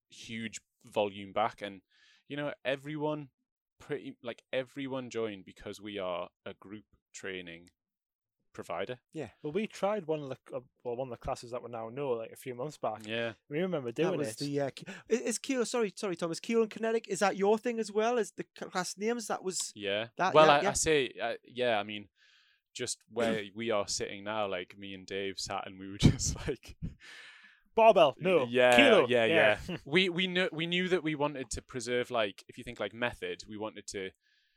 huge volume back and you know everyone pretty like everyone joined because we are a group training provider Yeah. Well, we tried one of the uh, well one of the classes that we now know like a few months back. yeah We remember that doing was it. the uh, Ki- is Keel. Sorry, sorry, Thomas. Keel and Kinetic. Is that your thing as well? as the class names that was? Yeah. That- well, yeah, I, yeah. I say, uh, yeah. I mean, just [CLEARS THROAT] where we are sitting now, like me and Dave sat, and we were [LAUGHS] just like, Barbell, no. yeah, Kilo, yeah, yeah. [LAUGHS] we we knew we knew that we wanted to preserve, like, if you think like method, we wanted to,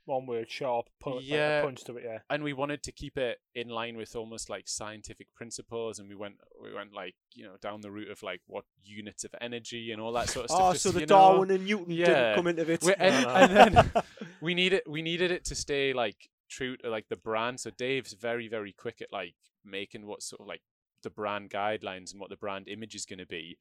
one word, sharp, pu- like a Yeah. punch to it. Yeah. and we wanted to keep it in line with almost like scientific principles, and we went we went like you know down the route of like what units of energy and all that sort of stuff. Oh, just, so the you know, Darwin and Newton yeah. didn't come into it. we- and, and then [LAUGHS] we needed we needed it to stay like true to like the brand. So Dave's very very quick at like making what sort of like the brand guidelines and what the brand image is going to be,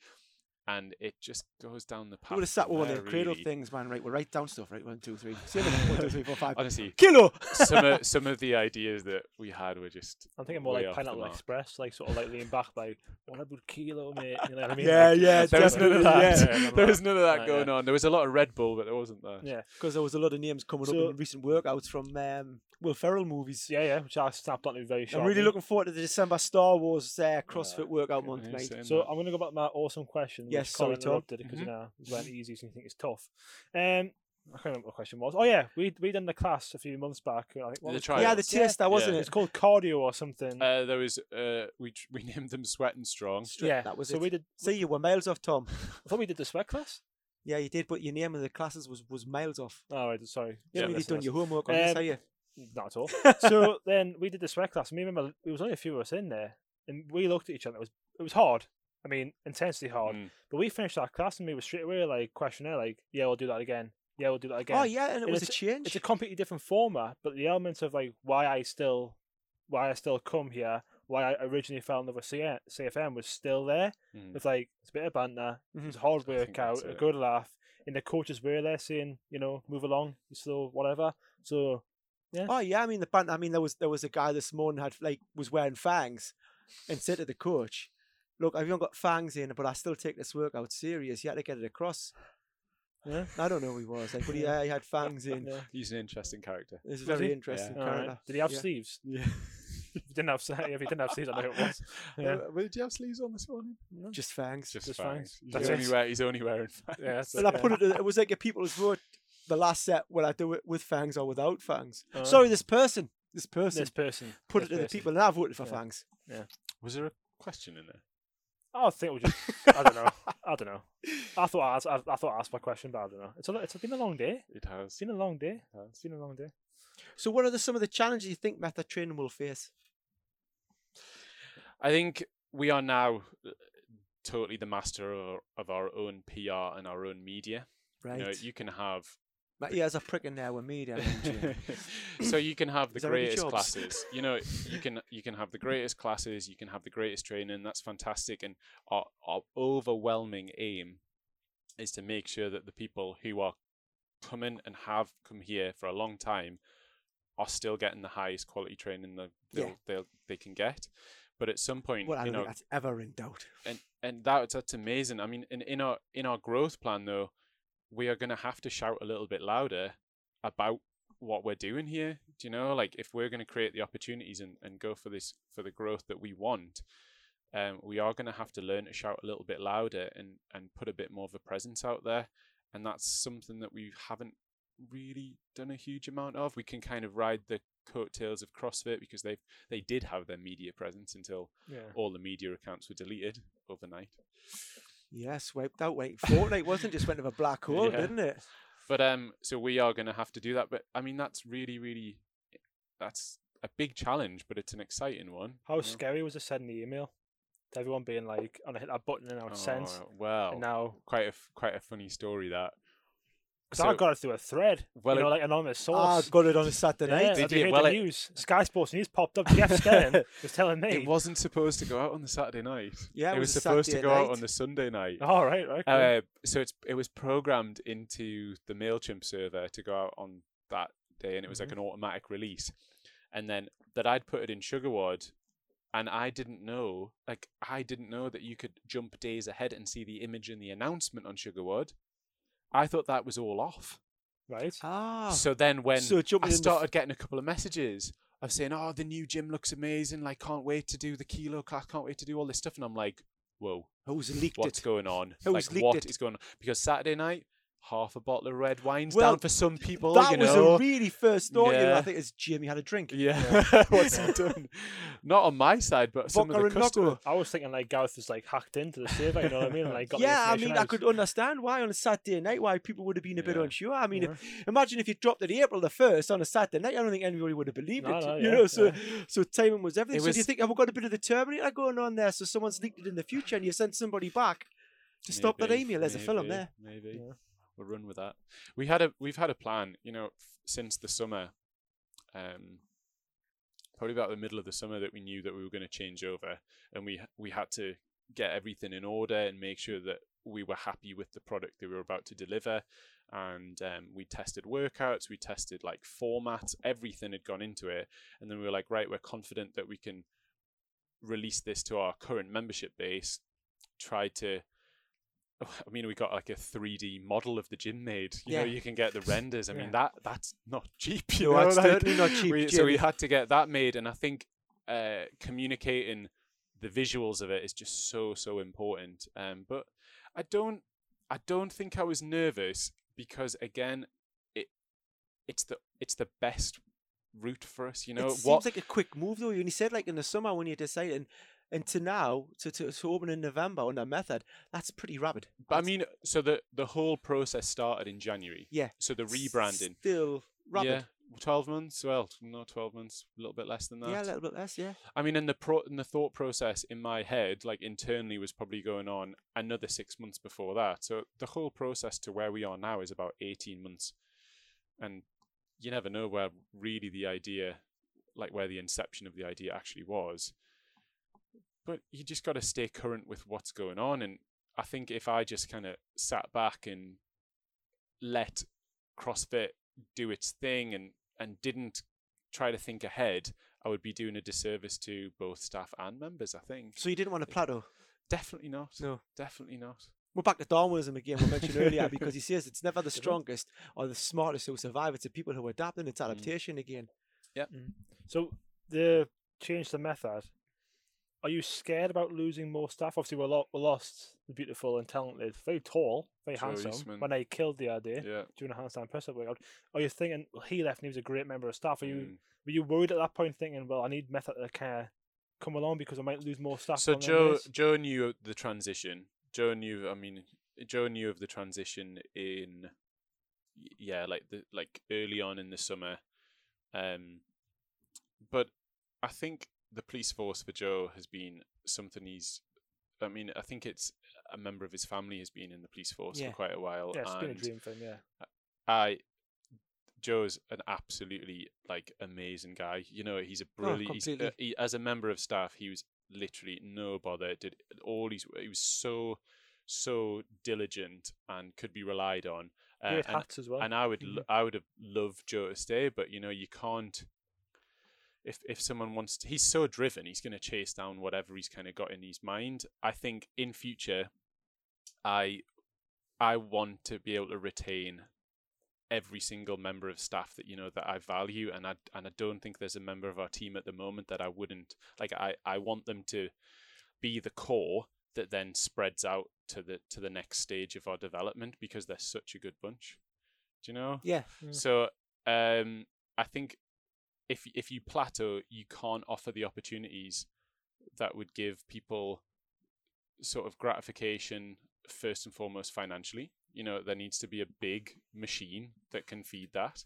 and it just goes down the path. We would have sat with one of there, them cradle really. things, man. Right, we'll write down stuff. Right, one, two, three. Seven, one, two, three, four, five. Honestly, Kilo. [LAUGHS] some of some of the ideas that we had were just I'm thinking more way like Pineapple. Express, like sort of like lean back, like what about kilo, mate? You know what I mean? Yeah, Like, yeah, there was none of definitely, that. yeah. [LAUGHS] Yeah, there was none of that Right, going yeah. on. There was a lot of Red Bull, but there wasn't that. Yeah, Because there was a lot of names coming So- up in recent workouts from um, Will Ferrell movies. yeah, yeah. Which I snapped onto very sure. I'm really looking forward to the December Star Wars uh, CrossFit workout month, mate. same. So I'm going to go back to my awesome question. which Yes, Colin sorry, Tom. interrupted because Mhm. you know it went easy, so you think it's tough. Um, I can't remember what the question was. Oh yeah, we we done the class a few months back. I think, what The was trials. Yeah, the test that wasn't Yeah. It's called cardio or something. Uh, there was uh, we we named them Sweat and Strong. yeah, that was so it. we did. See, you were miles off, Tom. [LAUGHS] I thought we did the sweat class. Yeah, you did, but your name of the classes was, was miles off. Oh, right, sorry. You haven't Yeah, really done your homework on this, Um, have you? Not at all. [LAUGHS] so then we did the sweat class. and me remember there was only a few of us in there, and we looked at each other. It was it was hard. I mean, intensely hard. Mm. But we finished our class and we were straight away like questionnaire, like, yeah, we'll do that again. Yeah, we'll do that again. Oh, yeah, and it And was a change. It's a completely different format, but the elements of like why I still, why I still come here, why I originally fell in love with CFN was still there. Mm. It's like it's a bit of banter, Mhm. it's a hard workout, a good laugh, and the coaches were there saying, you know, move along, you still whatever. So Oh yeah, I mean the band. I mean there was there was a guy this morning had like was wearing fangs, and said to the coach, "Look, I've even got fangs in, but I still take this workout serious. You had to get it across." yeah, I don't know who he was, like, but he, Yeah. uh, he had fangs in. yeah. He's an interesting character. It's a very he? interesting All right. character. Did he have Yeah. sleeves? [LAUGHS] Yeah, If he didn't have, if he didn't have sleeves, I know who it was. Yeah, Uh, did you have sleeves on this morning? just fangs. Just, Just fangs. fangs. He's, That's only it. wear, he's only wearing fangs. yeah. That's Well, I put it. It was like a people's vote. The last set, will I do it with fangs or without fangs? Uh, Sorry, this person, this person this person put this it to the people, and I voted for Yeah. fangs. Was there a question in there? I think we just. [LAUGHS] I don't know. I don't know. I thought I, asked, I, I thought I asked my question, but I don't know. It's a, it's been a long day. It has. It's been a long day. It has. It's been a long day. So, what are the, some of the challenges you think method training will face? I think we are now uh, totally the master of our, of our own PR and our own media. Right, You know, you can have my ears are pricking there with me. Jim. [LAUGHS] so you can have the Is there any greatest classes. You know, you can you can have the greatest classes. You can have the greatest training. That's fantastic. And our, our overwhelming aim is to make sure that the people who are coming and have come here for a long time are still getting the highest quality training that they'll, Yeah. they'll they can get. But at some point, Well, I you know, think that's ever in doubt. and and that that's amazing. I mean, in, in our in our growth plan though, we are going to have to shout a little bit louder about what we're doing here. Do you know, like if we're going to create the opportunities and, and go for this for the growth that we want, um, we are going to have to learn to shout a little bit louder and and put a bit more of a presence out there. And that's something that we haven't really done a huge amount of. We can kind of ride the coattails of CrossFit because they they did have their media presence until Yeah. all the media accounts were deleted overnight. Yes, wiped out. Wait, Fortnite wasn't just went of a black [LAUGHS] hole, Yeah. didn't it? But um, so we are going to have to do that. But I mean, that's really, really, that's a big challenge, but it's an exciting one. How you know? scary was it sending the email to everyone being like, "I'm gonna hit that button and now it's sent." Oh, well, And now, quite a quite a funny story that. Because I got it through a thread, Well, you know, it- like anonymous source. I got it on a Saturday yeah, night. Did you you? heard Well, the it- news? Sky Sports News popped up. Jeff [LAUGHS] Stelling was telling me. it wasn't supposed to go out on the Saturday night. Yeah, it it was was a supposed to Saturday go out on the Sunday night. All right, right. cool. Uh, so it's it was programmed into the Mailchimp server to go out on that day, and it was like Mhm. an automatic release. And then that I'd put it in SugarWOD, and I didn't know, like I didn't know that you could jump days ahead and see the image and the announcement on SugarWOD. I thought that was all off. right. Ah, So then when so I in the f- started getting a couple of messages of saying, "Oh, the new gym looks amazing! Like, can't wait to do the kilo class. Can't wait to do all this stuff." And I'm like, "Whoa, who's leaked what's it? going on? Who's like, leaked what it? is going on?" Because Saturday night, half a bottle of red wine's Well, down for some people. that you was know. a really first thought. You know, I think it's Jimmy had a drink. yeah, [LAUGHS] what's he done? Not on my side, but some of the customers. I was thinking like Gareth was like hacked into the server, you know what I mean? And, like got the Yeah, I information mean, I out. could understand why on a Saturday night why people would have been a bit Yeah. unsure. I mean, Yeah. if, imagine if you dropped it April the first on a Saturday night. I don't think anybody would have believed No, it. no, you yeah, know, so yeah. so timing was everything. It so do you think have we got a bit of the Terminator going on there? So someone's leaked it in the future, and you sent somebody back to stop that Maybe, email. There's a film there. Maybe Yeah. We'll run with that. We had a we've had a plan, you know, f- since the summer. Um, probably about the middle of the summer that we knew that we were going to change over, and we we had to get everything in order and make sure that we were happy with the product that we were about to deliver. And um, we tested workouts, we tested like formats, everything had gone into it, and then we were like, right, we're confident that we can release this to our current membership base. Try to [LAUGHS] I mean, we got like a 3D model of the gym made. You know, you can get the renders. I Yeah. mean, that that's not [LAUGHS] cheap. You No, know, that's like, certainly not cheap, we- so we had to get that made, and I think uh, communicating the visuals of it is just so so important. Um, but I don't, I don't think I was nervous because again, it it's the it's the best route for us. You know it seems what? like a quick move though. You only said like in the summer when you decided, and, to now to, to to open in November on that method, that's pretty rapid. but I mean, so the the whole process started in January. Yeah. So the rebranding. still rapid. Yeah, twelve months. Well, not twelve months. A little bit less than that. Yeah, a little bit less. Yeah. I mean, in the pro in the thought process in my head, like internally, was probably going on another six months before that. So the whole process to where we are now is about eighteen months, and you never know where really the idea, like where the inception of the idea actually was. But you just got to stay current with what's going on, and I think if I just kind of sat back and let CrossFit do its thing and and didn't try to think ahead, I would be doing a disservice to both staff and members. I think So you didn't want to plateau. definitely not. No. definitely not. We're back to Darwinism again. We mentioned earlier because he says it's never the [LAUGHS] strongest or the smartest who survive. It's the people who adapt and Mm. it's adaptation again. Yeah. So the change the method. Are you scared about losing more staff? Obviously, we lo- we lost the beautiful and talented, very tall, very Joe handsome. Eastman. When they killed the idea Yeah. doing a handstand press up workout, are you thinking well, he left and he was a great member of staff? Are you Mm. were you worried at that point, thinking, well, I need method of come along because I might lose more staff? So them Joe? Joe knew the transition. Joe knew. I mean, Joe knew of the transition in y- yeah, like the like early on in the summer. Um, but I think the police force for Joe has been something he's. I mean, I think it's a member of his family has been in the police force Yeah. for quite a while. yeah, it's been a and dream for him. Yeah, I Joe's an absolutely like amazing guy. You know, he's a brilliant. he's, uh, completely. he, as a member of staff, he was literally no bother. Did all he's he was so so diligent and could be relied on. Uh, Great and, hats as well. and I would Mhm. lo- I would have loved Joe to stay, but you know you can't. If if someone wants to, he's so driven, he's going to chase down whatever he's kind of got in his mind. I think in future, I I want to be able to retain every single member of staff that you know that I value, and I and I don't think there's a member of our team at the moment that I wouldn't like. I I want them to be the core that then spreads out to the to the next stage of our development because they're such a good bunch. Do you know? Yeah. Mm. So um, I think if if you plateau, you can't offer the opportunities that would give people sort of gratification first and foremost financially. You know, there needs to be a big machine that can feed that,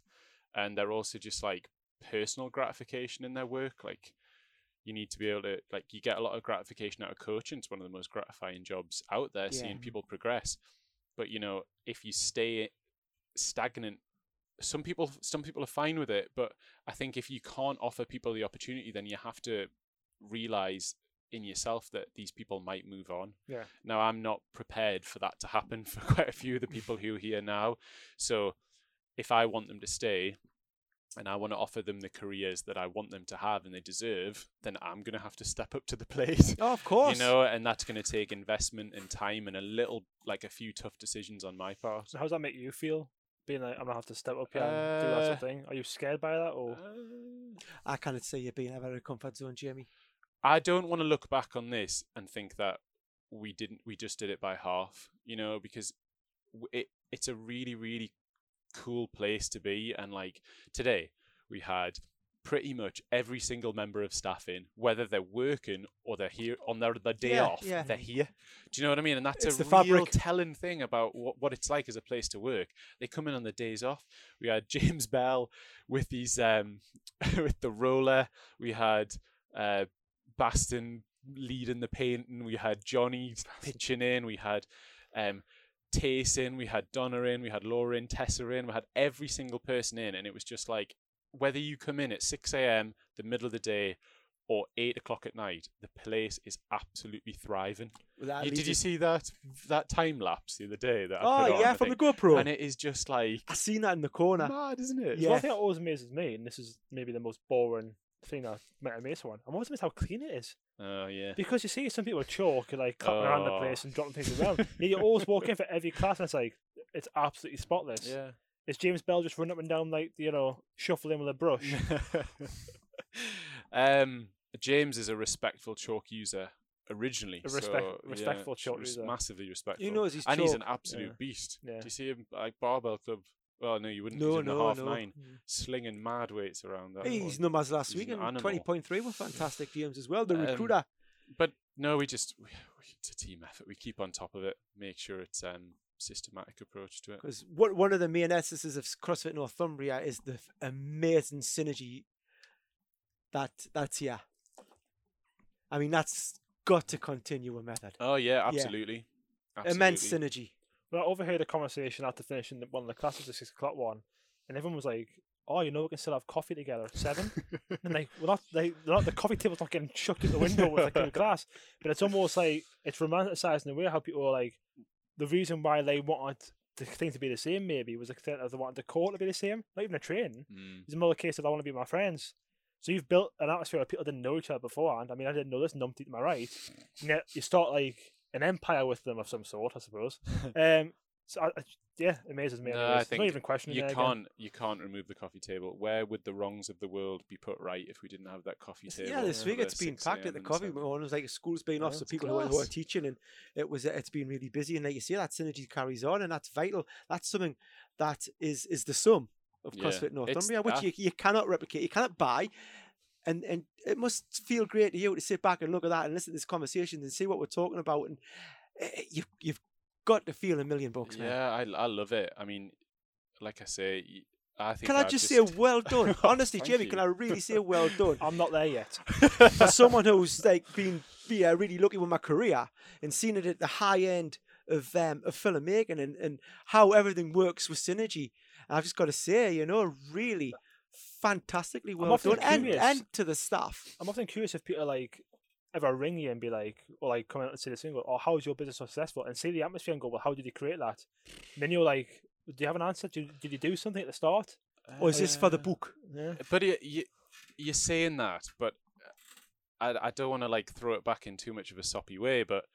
and they're also just like personal gratification in their work. Like you need to be able to like you get a lot of gratification out of coaching. It's one of the most gratifying jobs out there, Yeah. seeing people progress. But you know, if you stay stagnant some people some people are fine with it but i think if you can't offer people the opportunity then you have to realize in yourself that these people might move on Yeah. now i'm not prepared for that to happen [LAUGHS] for quite a few of the people who are here now so if i want them to stay and i want to offer them the careers that i want them to have and they deserve then i'm going to have to step up to the [LAUGHS] plate Oh, of course. you know and that's going to take investment and time and a little like a few tough decisions on my part So how does that make you feel? Being like, I'm gonna have to step up here and do that sort Uh, of thing. Are you scared by that, or Uh, I cannot see you being out of a comfort zone, Jamie. I don't want to look back on this and think that we didn't we just did it by half, you know, because it it's a really really cool place to be and like today we had pretty much every single member of staff in whether they're working or they're here on their, their day Yeah, off yeah. they're here. Do you know what i mean? And that's It's a the real fabric. telling thing about what, what it's like as a place to work. They come in on the days off. We had [LAUGHS] james bell with these um [LAUGHS] with the roller. We had uh baston leading the painting. We had johnny pitching in. We had um Tace in, we had Donna in, we had Laura in, Tessa in, we had every single person in, and it was just like whether you come in at 6 a.m., the middle of the day, or 8 o'clock at night, the place is absolutely thriving. Well, You- did you see that that time lapse the other day? That I Oh put on, yeah, I from the think? GoPro. And it is just like I seen that in the corner. mad, isn't it? Yeah. one thing that always amazes me, and this is maybe the most boring thing I've met amazed someone. I'm always amazed how clean it is. Oh yeah. Because you see some people chalk and like cutting around the Oh. place and dropping things around. Yeah, you always walk in for every class and it's like it's absolutely spotless. Yeah. Is James Bell just running up and down like you know shuffling with a brush? [LAUGHS] um, James is a respectful chalk user originally. A respect- so, respectful yeah, chalk res- user. Massively respectful. He knows his and he's an absolute Yeah. beast. Yeah. Do you see him like barbell club? Well, no, you wouldn't. No, he's in the no, half no. nine, Mm. slinging mad weights around that. One. numbers last He's week an and twenty point three were fantastic games as well. The Um, recruiter. But no, we just we, it's a team effort. We keep on top of it. Make sure it's um systematic approach to it. Because one one of the main essences of CrossFit Northumbria is the f- amazing synergy that that's here. I mean, that's got to continue a method. Oh yeah, absolutely. Immense Absolutely. synergy. Well, I overheard a conversation after finishing the- one of the classes, the six o'clock one, and everyone was like, "Oh, you know, we can still have coffee together at 7? [LAUGHS] and like, we're not, like, they're not the coffee table's not getting chucked at the window with like in class, but it's almost like it's romanticized in a way how people are like, the reason why they wanted the thing to be the same maybe was the extent of they wanted the court to be the same, not even a train. Mm. It's more a case of I want to be with my friends. So you've built an atmosphere where people didn't know each other beforehand. I mean, I didn't know this numpty to my right. And yet you start like an empire with them of some sort, I suppose. [LAUGHS] um, so I, I, yeah, it amazes me. No. I think not even questioning you can't again. you can't remove the coffee table. Where would the wrongs of the world be put right if we didn't have that coffee table? Yeah, this week it's been packed at the coffee 7? morning. It was like school's been off, so people who are, who are teaching, and it was it's been really busy. And like you say, that synergy carries on, and that's vital. That's something that is is the sum of Yeah, CrossFit Northumbria, which that- you, you cannot replicate, you cannot buy. And and it must feel great to you to sit back and look at that and listen to this conversation and see what we're talking about. And eh, you've you've got to feel a million bucks, man. Yeah, I I love it. I mean, like I say, y- I think Can I I've just, say [LAUGHS] well done? Honestly, Thank Jamie, you. can I really say well [LAUGHS] done? I'm not there yet. for someone who's like been be, uh, really lucky with my career and seen it at the high end of um, of filmmaking and, and how everything works with synergy. I've just got to say, you know, really fantastically well often done, and curious. and to the staff. I'm often curious if people like ever ring you and be like, or like come out and say the single, go, "Oh, how is your business successful?" and see the atmosphere and go, "Well, how did you create that?" And then you're like, "Do you have an answer? Did, did you do something at the start?" Or is this for the Uh, book? Yeah. But you, you, you're saying that, but I, I don't want to like throw it back in too much of a soppy way. But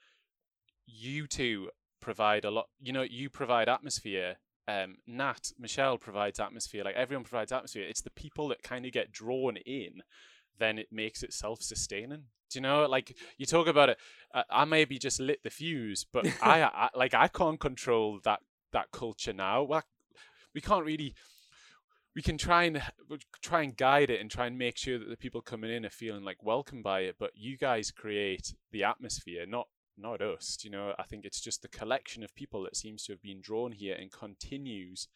you two provide a lot. You know, you provide atmosphere. Um, Nat, Michelle provides atmosphere. Like everyone provides atmosphere. It's the people that kind of get drawn in, then it makes it self-sustaining. Do you know? Like you talk about it. Uh, I maybe just lit the fuse, but [LAUGHS] I, I like I can't control that that culture now. Well, we can't really we can try and try and guide it and try and make sure that the people coming in are feeling like welcome by it but you guys create the atmosphere not not us you know i think it's just the collection of people that seems to have been drawn here and continues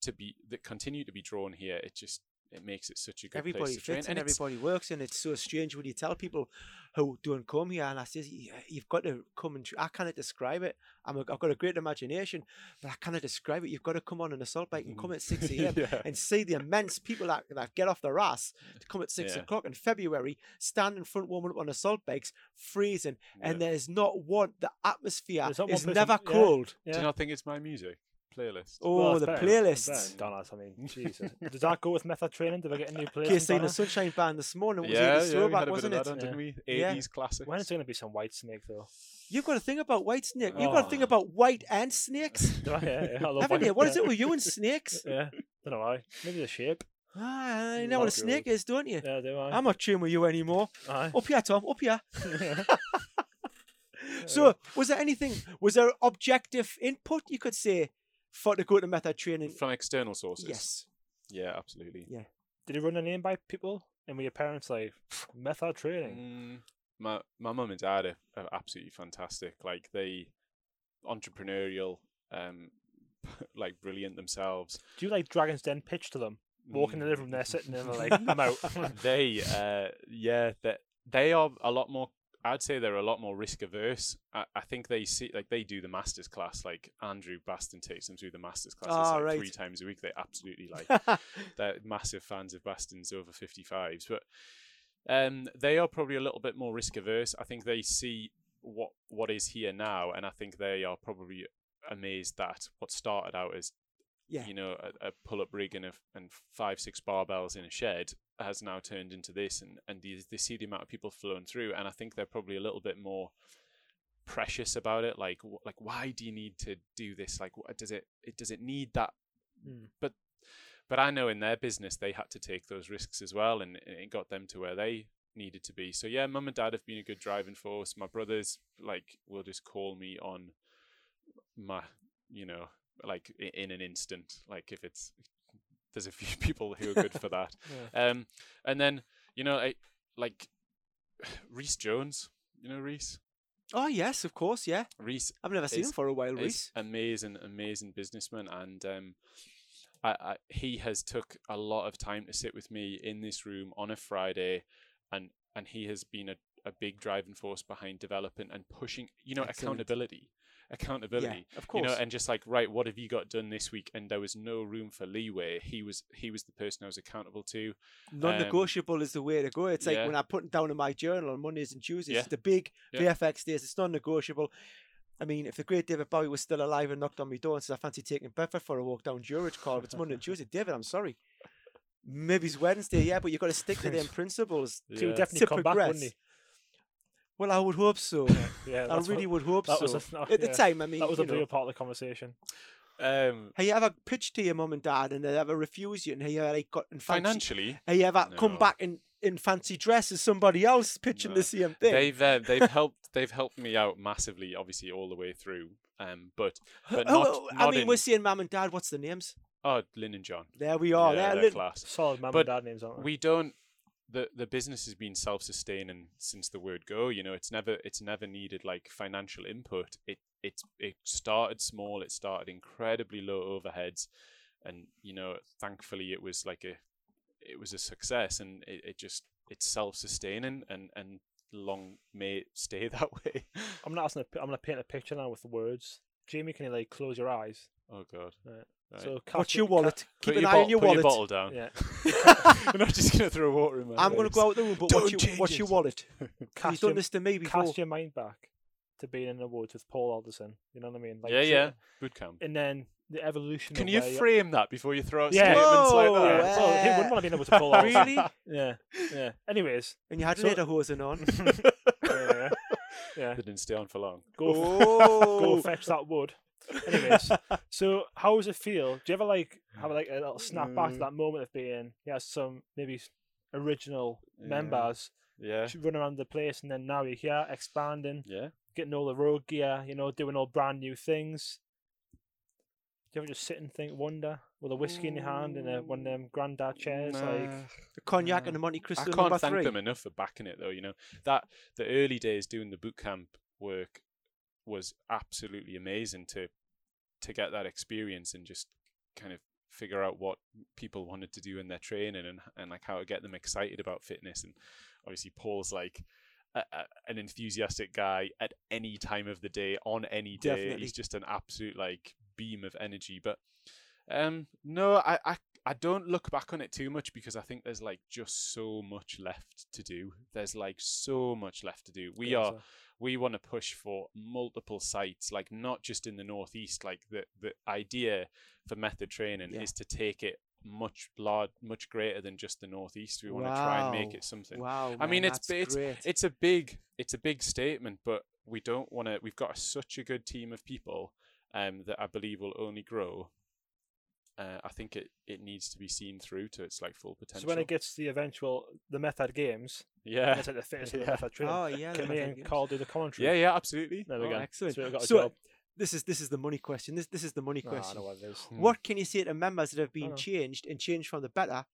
to be that continue to be drawn here it just it makes it such a good Everybody place to train fits and everybody works, and it's so strange when you tell people who don't come here, and I says, "Y- "You've got to come and." tr- I cannot describe it. I'm a, I've got a great imagination, but I cannot describe it. You've got to come on an assault bike and come at six mm-hmm. [LAUGHS] a.m. Yeah. and see the immense people that, that get off their ass to come at six Yeah. o'clock in February, stand in front warming up on assault bikes, freezing, and there's not one. The atmosphere There's is person- never yeah. cold. do you not think it's my music playlist Oh, Well, it's the better- it's playlists. better than Donna's, I mean, Jesus. Does that go with method training? Did I get a new playlist? Case from the Donna? Sunshine Band this morning. It was yeah, 80s yeah, we throwback, had a bit of wasn't that it? on, didn't we? 80s Yeah. classics. When is there going to be some white snake though? You've got to think about white snake. You've got to think Oh. about white and snakes. [LAUGHS] Do I? Yeah, yeah, I love Haven't white- you? What is yeah. it with you and snakes? [LAUGHS] Yeah, don't know why. Maybe the shape. Ah, you know what a Love snake is, don't you? Yeah, do I? I'm not chewing with you anymore. Aye. Up here, Tom. Up here. [LAUGHS] So, was there anything? Was there objective input you could say for to go to method training? from external sources Yes. yeah absolutely Yeah. Did you run a name by people? And were your parents like method training? Mm, my my mum and dad are, are absolutely fantastic. Like they entrepreneurial, um, [LAUGHS] like brilliant themselves. Do you like Dragon's Den pitch to them? Walk in the living room, they're sitting there and they're like, [LAUGHS] I'm out. they uh yeah that they are a lot more I'd say they're a lot more risk averse. I, I think they see like they do the masters class. Like Andrew Baston takes them through the masters classes Ah, like right. three times a week. They absolutely like [LAUGHS] they're massive fans of Baston's over 55s, but um, they are probably a little bit more risk averse. I think they see what what is here now, and I think they are probably amazed that what started out as Yeah. you know a, a pull up rig and a, and five six barbells in a shed has now turned into this, and and they, they see the amount of people flowing through, and I think they're probably a little bit more precious about it like wh- like why do you need to do this like what does it it does it need that Mm. but but I know in their business they had to take those risks as well, and and it got them to where they needed to be. So yeah, mum and dad have been a good driving force. My brothers like will just call me on my, you know, like in an instant. Like if it's there's a few [LAUGHS] people who are good for that. [LAUGHS] Um, and then you know, I, like [SIGHS] Reese Jones. You know Reese. oh yes, of course. Yeah. Reese I've never seen is- him for a while, Reese. amazing, amazing businessman, and um, I, I, he has took a lot of time to sit with me in this room on a Friday, and and he has been a, a big driving force behind developing and pushing, you know, Excellent. accountability, accountability. of course You know, and just like right, what have you got done this week? And there was no room for leeway. He was he was the person I was accountable to. Non-negotiable is the way to go. It's like um, when I put it down in my journal on Mondays and Tuesdays. Yeah. It's the big Yeah. VFX days. It's non-negotiable. I mean, if the great David Bowie was still alive and knocked on my door and said, "I fancy taking Bedford for a walk down Durage Call," it's Monday and Tuesday. David, I'm sorry. Maybe it's Wednesday, yeah, but you've got to stick to them [LAUGHS] principles. So he would definitely To come back, wouldn't he? Well, I would hope so. Yeah, I that's really what, would hope that so. was a- [LAUGHS] At the yeah, time, I mean, that was you a know, real part of the conversation. Um, have you ever pitched to your mum and dad and they ever refuse you, and have you like got fancy, financially, have you ever come No. back in, in fancy dress as somebody else pitching No. the same thing? they've uh, they've helped they've helped me out massively, obviously all the way through. Um, but but Oh, not, oh, I not mean, in, we're seeing mum and dad. What's the names? oh Lynn and John. There we are. yeah, there, they're little- class. Solid mum But and dad names, aren't they? We don't. The, the business has been self-sustaining since the word go. You know, it's never it's never needed like financial input. It it it started small. It started incredibly low overheads, and you know, thankfully, it was like a it was a success, and it, it just it's self-sustaining, and and long may it stay [LAUGHS] that way. I'm not asking. I'm gonna paint a picture now with the words. Jamie, can you like close your eyes Oh god. Right. Right. So Watch cast your ca- wallet. Put Keep an your eye bottle, on your put wallet. your bottle down. Yeah. [LAUGHS] We're not just gonna throw water in my I'm going to go out the room, but Don't watch your, change watch your it. wallet. [LAUGHS] You've Cast done your, this to me before. cast your mind back to being in the woods with Paul Alderson. You know what I mean? yeah, so- yeah. Boot camp. And then the evolution. Can of you where frame that before you throw out Yeah. statements like that? Yeah. Well, he wouldn't want to be able to Paul [LAUGHS] Alderson. Really? Yeah. Yeah. Anyways. And you had So- lederhosen on. Yeah. yeah. They didn't stay on for long. Go. f- go fetch that wood. Anyways, [LAUGHS] so how does it feel? Do you ever like have like a little snap back to Mm. that moment of being yeah some maybe original Yeah. members Yeah. running around the place and then now you're here expanding, Yeah. getting all the road gear, you know, doing all brand new things. Do you ever just sit and think, wonder, with a whiskey in your hand and a, one of them granddad chairs, like Nah. The cognac Yeah. and the Monte Cristo I can't number thank three. them enough for backing it though. You know that the early days doing the boot camp work was absolutely amazing to to get that experience and just kind of figure out what people wanted to do in their training and and like how to get them excited about fitness. And obviously Paul's like. A, a, an enthusiastic guy at any time of the day on any day Definitely. he's just an absolute like beam of energy but um no I, I I don't look back on it too much because I think there's like just so much left to do. There's like so much left to do. We Yeah, are so- we want to push for multiple sites, like not just in the northeast. Like the the idea for method training Yeah. is to take it much large, much greater than just the northeast. We want to try and make it something. Wow. I mean, it's it's great. it's a big it's a big statement, but we don't want to. We've got such a good team of people um, that I believe will only grow. Uh, I think it, it needs to be seen through to its like full potential. So when it gets to the eventual the method games, yeah, and it's like the fitness of the method training. Oh yeah. Can the me Method and Carl do the commentary? yeah, yeah, absolutely. There we Oh, go. excellent. So got So. This is this is the money question. This this is the money Oh, I question. know what it is. Hmm. What can you say to members that have been know. changed and changed from the better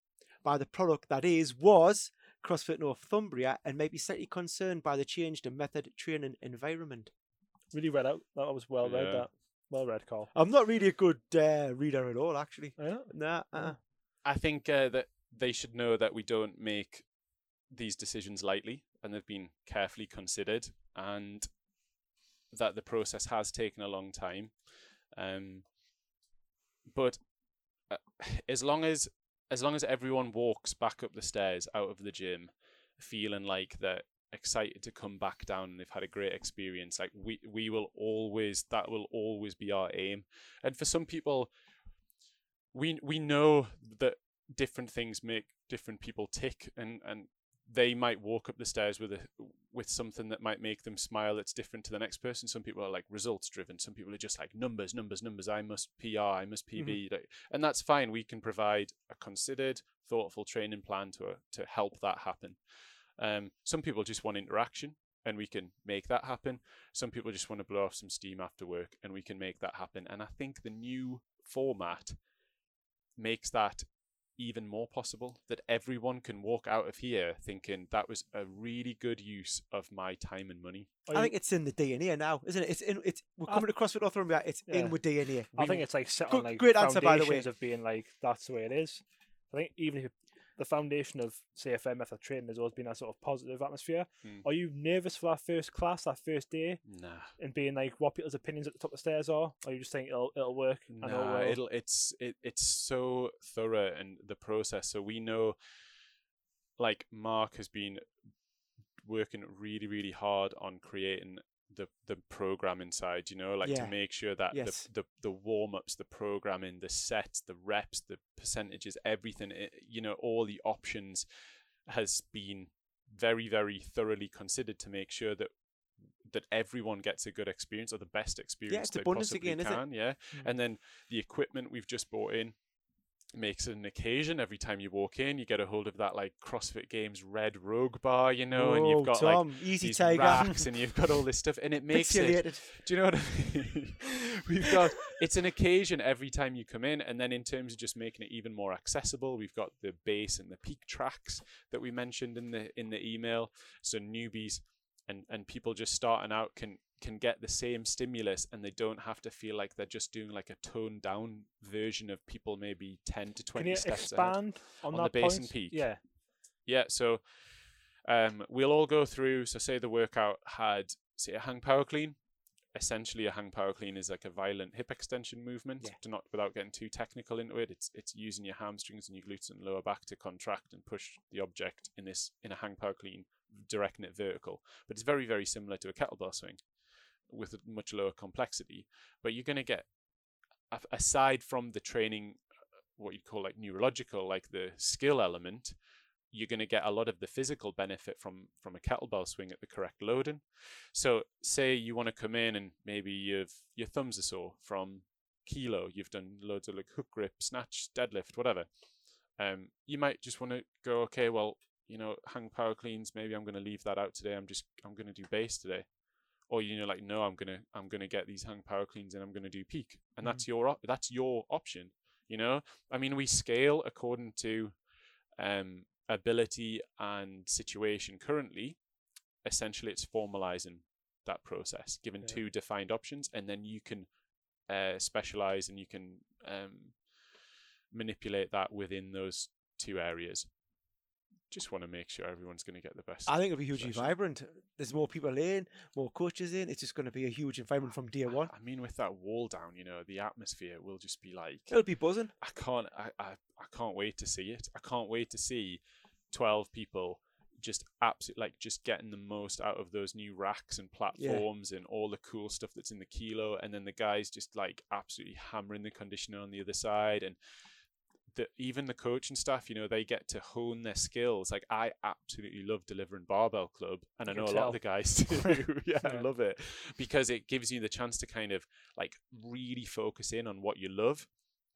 by the product that is was CrossFit Northumbria and maybe slightly concerned by the change to method training environment? Really read out. That was well read. Yeah. That well read, Carl. I'm not really a good uh, reader at all, actually. Yeah. Nah. Uh, I think uh, that they should know that we don't make these decisions lightly, and they've been carefully considered, and that the process has taken a long time. Um, but uh, as long as as long as everyone walks back up the stairs out of the gym, feeling like they're excited to come back down and they've had a great experience, like we we will always that will always be our aim. And for some people, we we know that different things make different people tick and and they might walk up the stairs with a with something that might make them smile that's different to the next person. Some people are like results driven. Some people are just like numbers numbers numbers. I must pr i must pb mm-hmm. like, and that's fine. We can provide a considered thoughtful training plan to uh, to help that happen um, some people just want interaction and we can make that happen some people just want to blow off some steam after work and we can make that happen and i think the new format makes that even more possible that everyone can walk out of here thinking that was a really good use of my time and money. Are I you- think it's in the DNA now, isn't it? It's in. It's we're coming I- coming to CrossFit Northumbria. It's Yeah. in with DNA. I we- think it's like set on like great answer, by the way. of being like that's the way it is. I think even if the foundation of CFN method training has always been a sort of positive atmosphere. Mm. Are you nervous for that first class, that first day, Nah, and being like what people's opinions at the top of the stairs are? Or you just think it'll it'll work? and it'll nah, it'll it's it, it's so thorough and the process. So we know, like Mark has been working really really hard on creating the the program inside you know like Yeah. to make sure that Yes. the the, the warm-ups the programming the sets the reps the percentages everything i- you know all the options has been very very thoroughly considered to make sure that that everyone gets a good experience or the best experience yeah, it's they possibly again, it? can yeah Mm. and then the equipment we've just bought in makes it an occasion every time you walk in you get a hold of that like CrossFit Games red rogue bar you know and you've got like easy these tiger, racks and [LAUGHS] you've got all this stuff and it makes it do you know what I mean? [LAUGHS] we've got it's an occasion every time you come in, and then in terms of just making it even more accessible, we've got the base and the peak tracks that we mentioned in the in the email. So newbies and and people just starting out can can get the same stimulus and they don't have to feel like they're just doing like a toned down version of people maybe 10 to Can 20 you steps expand on, on the and peak? Yeah. Yeah, so um, we'll all go through. So, say the workout had, say, a hang power clean, essentially a hang power clean is like a violent hip extension movement. Yeah. To not without getting too technical into it, it's it's using your hamstrings and your glutes and lower back to contract and push the object in this in a hang power clean, directing it vertical. But it's very very similar to a kettlebell swing, with a much lower complexity. But you're gonna get aside from the training, uh, what you call like neurological, like the skill element. You're going to get a lot of the physical benefit from from a kettlebell swing at the correct loading. So, say you want to come in and maybe you've your thumbs are sore from kilo. You've done loads of like hook grip, snatch, deadlift, whatever. Um, you might just want to go, okay, well, you know, hang power cleans. Maybe I'm going to leave that out today. I'm just I'm going to do base today, or you know, like no, I'm gonna I'm gonna get these hang power cleans and I'm going to do peak, and that's your op- that's your option. You know, I mean, we scale according to um, ability and situation currently. Essentially, it's formalizing that process, given Yeah. two defined options, and then you can uh, specialize and you can um, manipulate that within those two areas. Just want to make sure everyone's going to get the best. I think it'll be hugely vibrant. There's more people in, more coaches in. It's just going to be a huge environment from day one. I mean, with that wall down, you know, the atmosphere will just be like It'll be buzzing. I can't I, I, I can't wait to see it. I can't wait to see twelve people just absolutely like just getting the most out of those new racks and platforms and all the cool stuff that's in the kilo and then the guys just like absolutely hammering the conditioner on the other side and the even the coach and staff, you know, they get to hone their skills. Like I absolutely love delivering barbell club, and I know a lot of the guys [LAUGHS] do. [LAUGHS] yeah, I love it because it gives you the chance to kind of like really focus in on what you love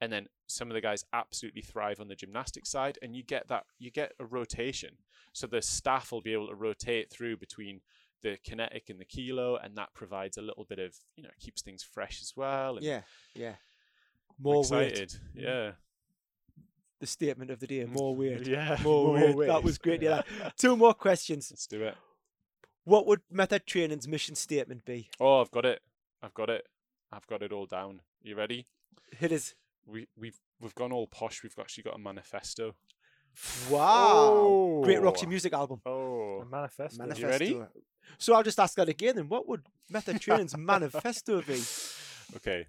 and then some of the guys absolutely thrive on the gymnastic side and you get that you get a rotation so the staff will be able to rotate through between the kinetic and the kilo and that provides a little bit of you know keeps things fresh as well and Yeah, yeah. More weight. excited yeah The statement of the day. More [LAUGHS] weird. yeah More, weight. That was great. Yeah. [LAUGHS] Two more questions. let's do it What would Method Training's mission statement be? oh i've got it i've got it i've got it all down you ready Hit us. we we've we've gone all posh we've actually got a manifesto Wow. Great oh. Roxy Oh. music album. oh A manifesto. Manifesto. ready? So I'll just ask that again then. What would Method Training's [LAUGHS] manifesto be? Okay.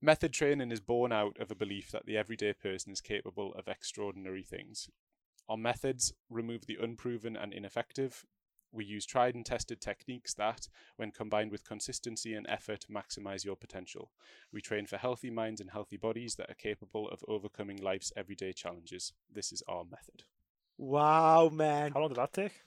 Method training is born out of a belief that the everyday person is capable of extraordinary things. Our methods remove the unproven and ineffective. We use tried and tested techniques that, when combined with consistency and effort, maximize your potential. We train for healthy minds and healthy bodies that are capable of overcoming life's everyday challenges. This is our method. Wow, man. How long did that take?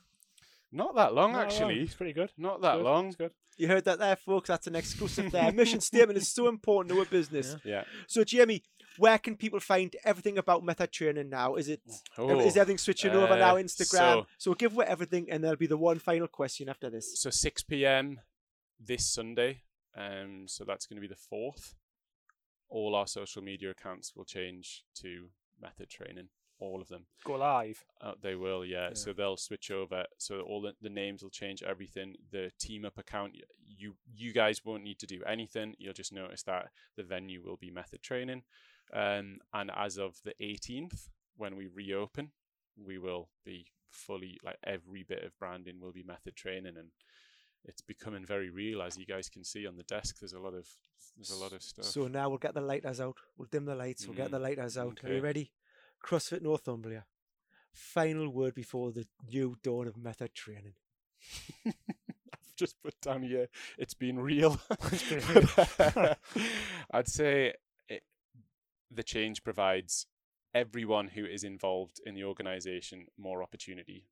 Not that long, Not long. actually. It's pretty good. Not that Good. long. It's good. You heard that there, folks. That's an exclusive there. [LAUGHS] Mission statement is so important to a business. Yeah. So, Jamie, where can people find everything about Method Training now? Is it Oh, is everything switching over now? uh, Instagram. so- So, give away everything, and there'll be the one final question after this. so 6 p.m. this Sunday. Um, so that's going to be the fourth. All our social media accounts will change to method training. All of them. Go live. Uh, they will, yeah. Yeah. So they'll switch over. So all the, the names will change. Everything. The TeamUp account. You you guys won't need to do anything. You'll just notice that the venue will be method training. Um, and as of the 18th, when we reopen, we will be fully like every bit of branding will be method training and it's becoming very real as you guys can see on the desk there's a lot of there's a lot of stuff So now we'll get the lighters out. We'll dim the lights. We'll get the lighters out. Are you ready? CrossFit Northumbria. Final word before the new dawn of Method Training. [LAUGHS] I've just put down here it's been real. [LAUGHS] [LAUGHS] I'd say it, the change provides everyone who is involved in the organization more opportunity.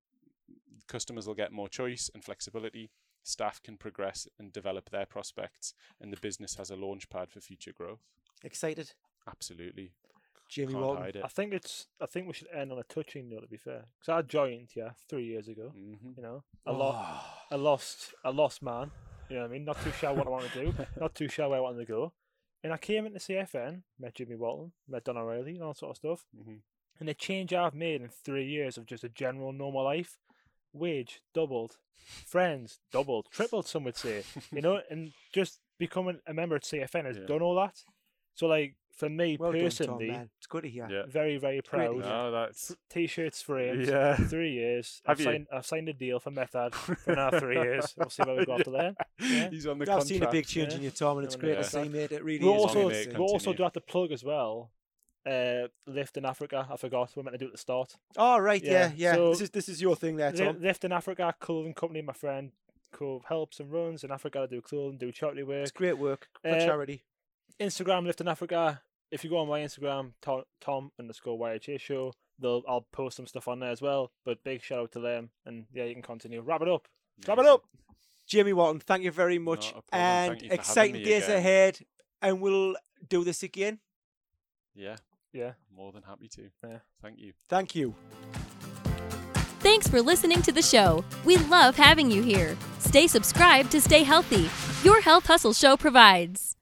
Customers will get more choice and flexibility. Staff can progress and develop their prospects, and the business has a launch pad for future growth. Excited? Absolutely, Jamie can't Walton. hide it. I think it's. I think we should end on a touching note. To be fair, because I joined yeah three years ago. hmm You know, a lot. a lost a lost man. You know what I mean? Not too sure what I want to do. [LAUGHS] Not too sure where I want to go. And I came into CFN, met Jimmy Walton, met Don O'Reilly, and all sort of stuff. hmm And the change I've made in three years of just a general normal life, wage doubled, friends doubled, tripled. Some would say, you know, [LAUGHS] and just becoming a member at CFN has Yeah. done all that. So like for me Well done, Tom, personally. It's good to hear. Yeah. very very great proud. hear. No, that's T-shirts framed. [LAUGHS] yeah. Three years. Have I've you? signed. I've signed a deal for Method [LAUGHS] for another three years. We'll see where we go after there. Yeah. He's on the I've contract. seen a big change yeah. in you, Tom, and it's great to see, mate. It really We is. also on great it, to we see. Also do have to plug as well. Uh, Lift in Africa. I forgot. We meant to do it at the start. Oh, right, yeah, Yeah, yeah. so- this is this is your thing there, Tom. Lift in Africa clothing company. My friend who helps and runs in Africa to do clothing, do charity work. It's great work for Uh, charity. Instagram Lift in Africa. If you go on my Instagram, Tom, Tom underscore YHA show, they'll I'll post some stuff on there as well. But big shout out to them, and yeah, you can continue. Wrap it up. Wrap it up. Jimmy Walton, thank you very much. Not a problem. And Thank you for having exciting days again. ahead. And we'll do this again. Yeah, Yeah. more than happy to. Yeah. Thank you. Thank you. Thanks for listening to the show. We love having you here. Stay subscribed to stay healthy. Your Health Hustle Show provides.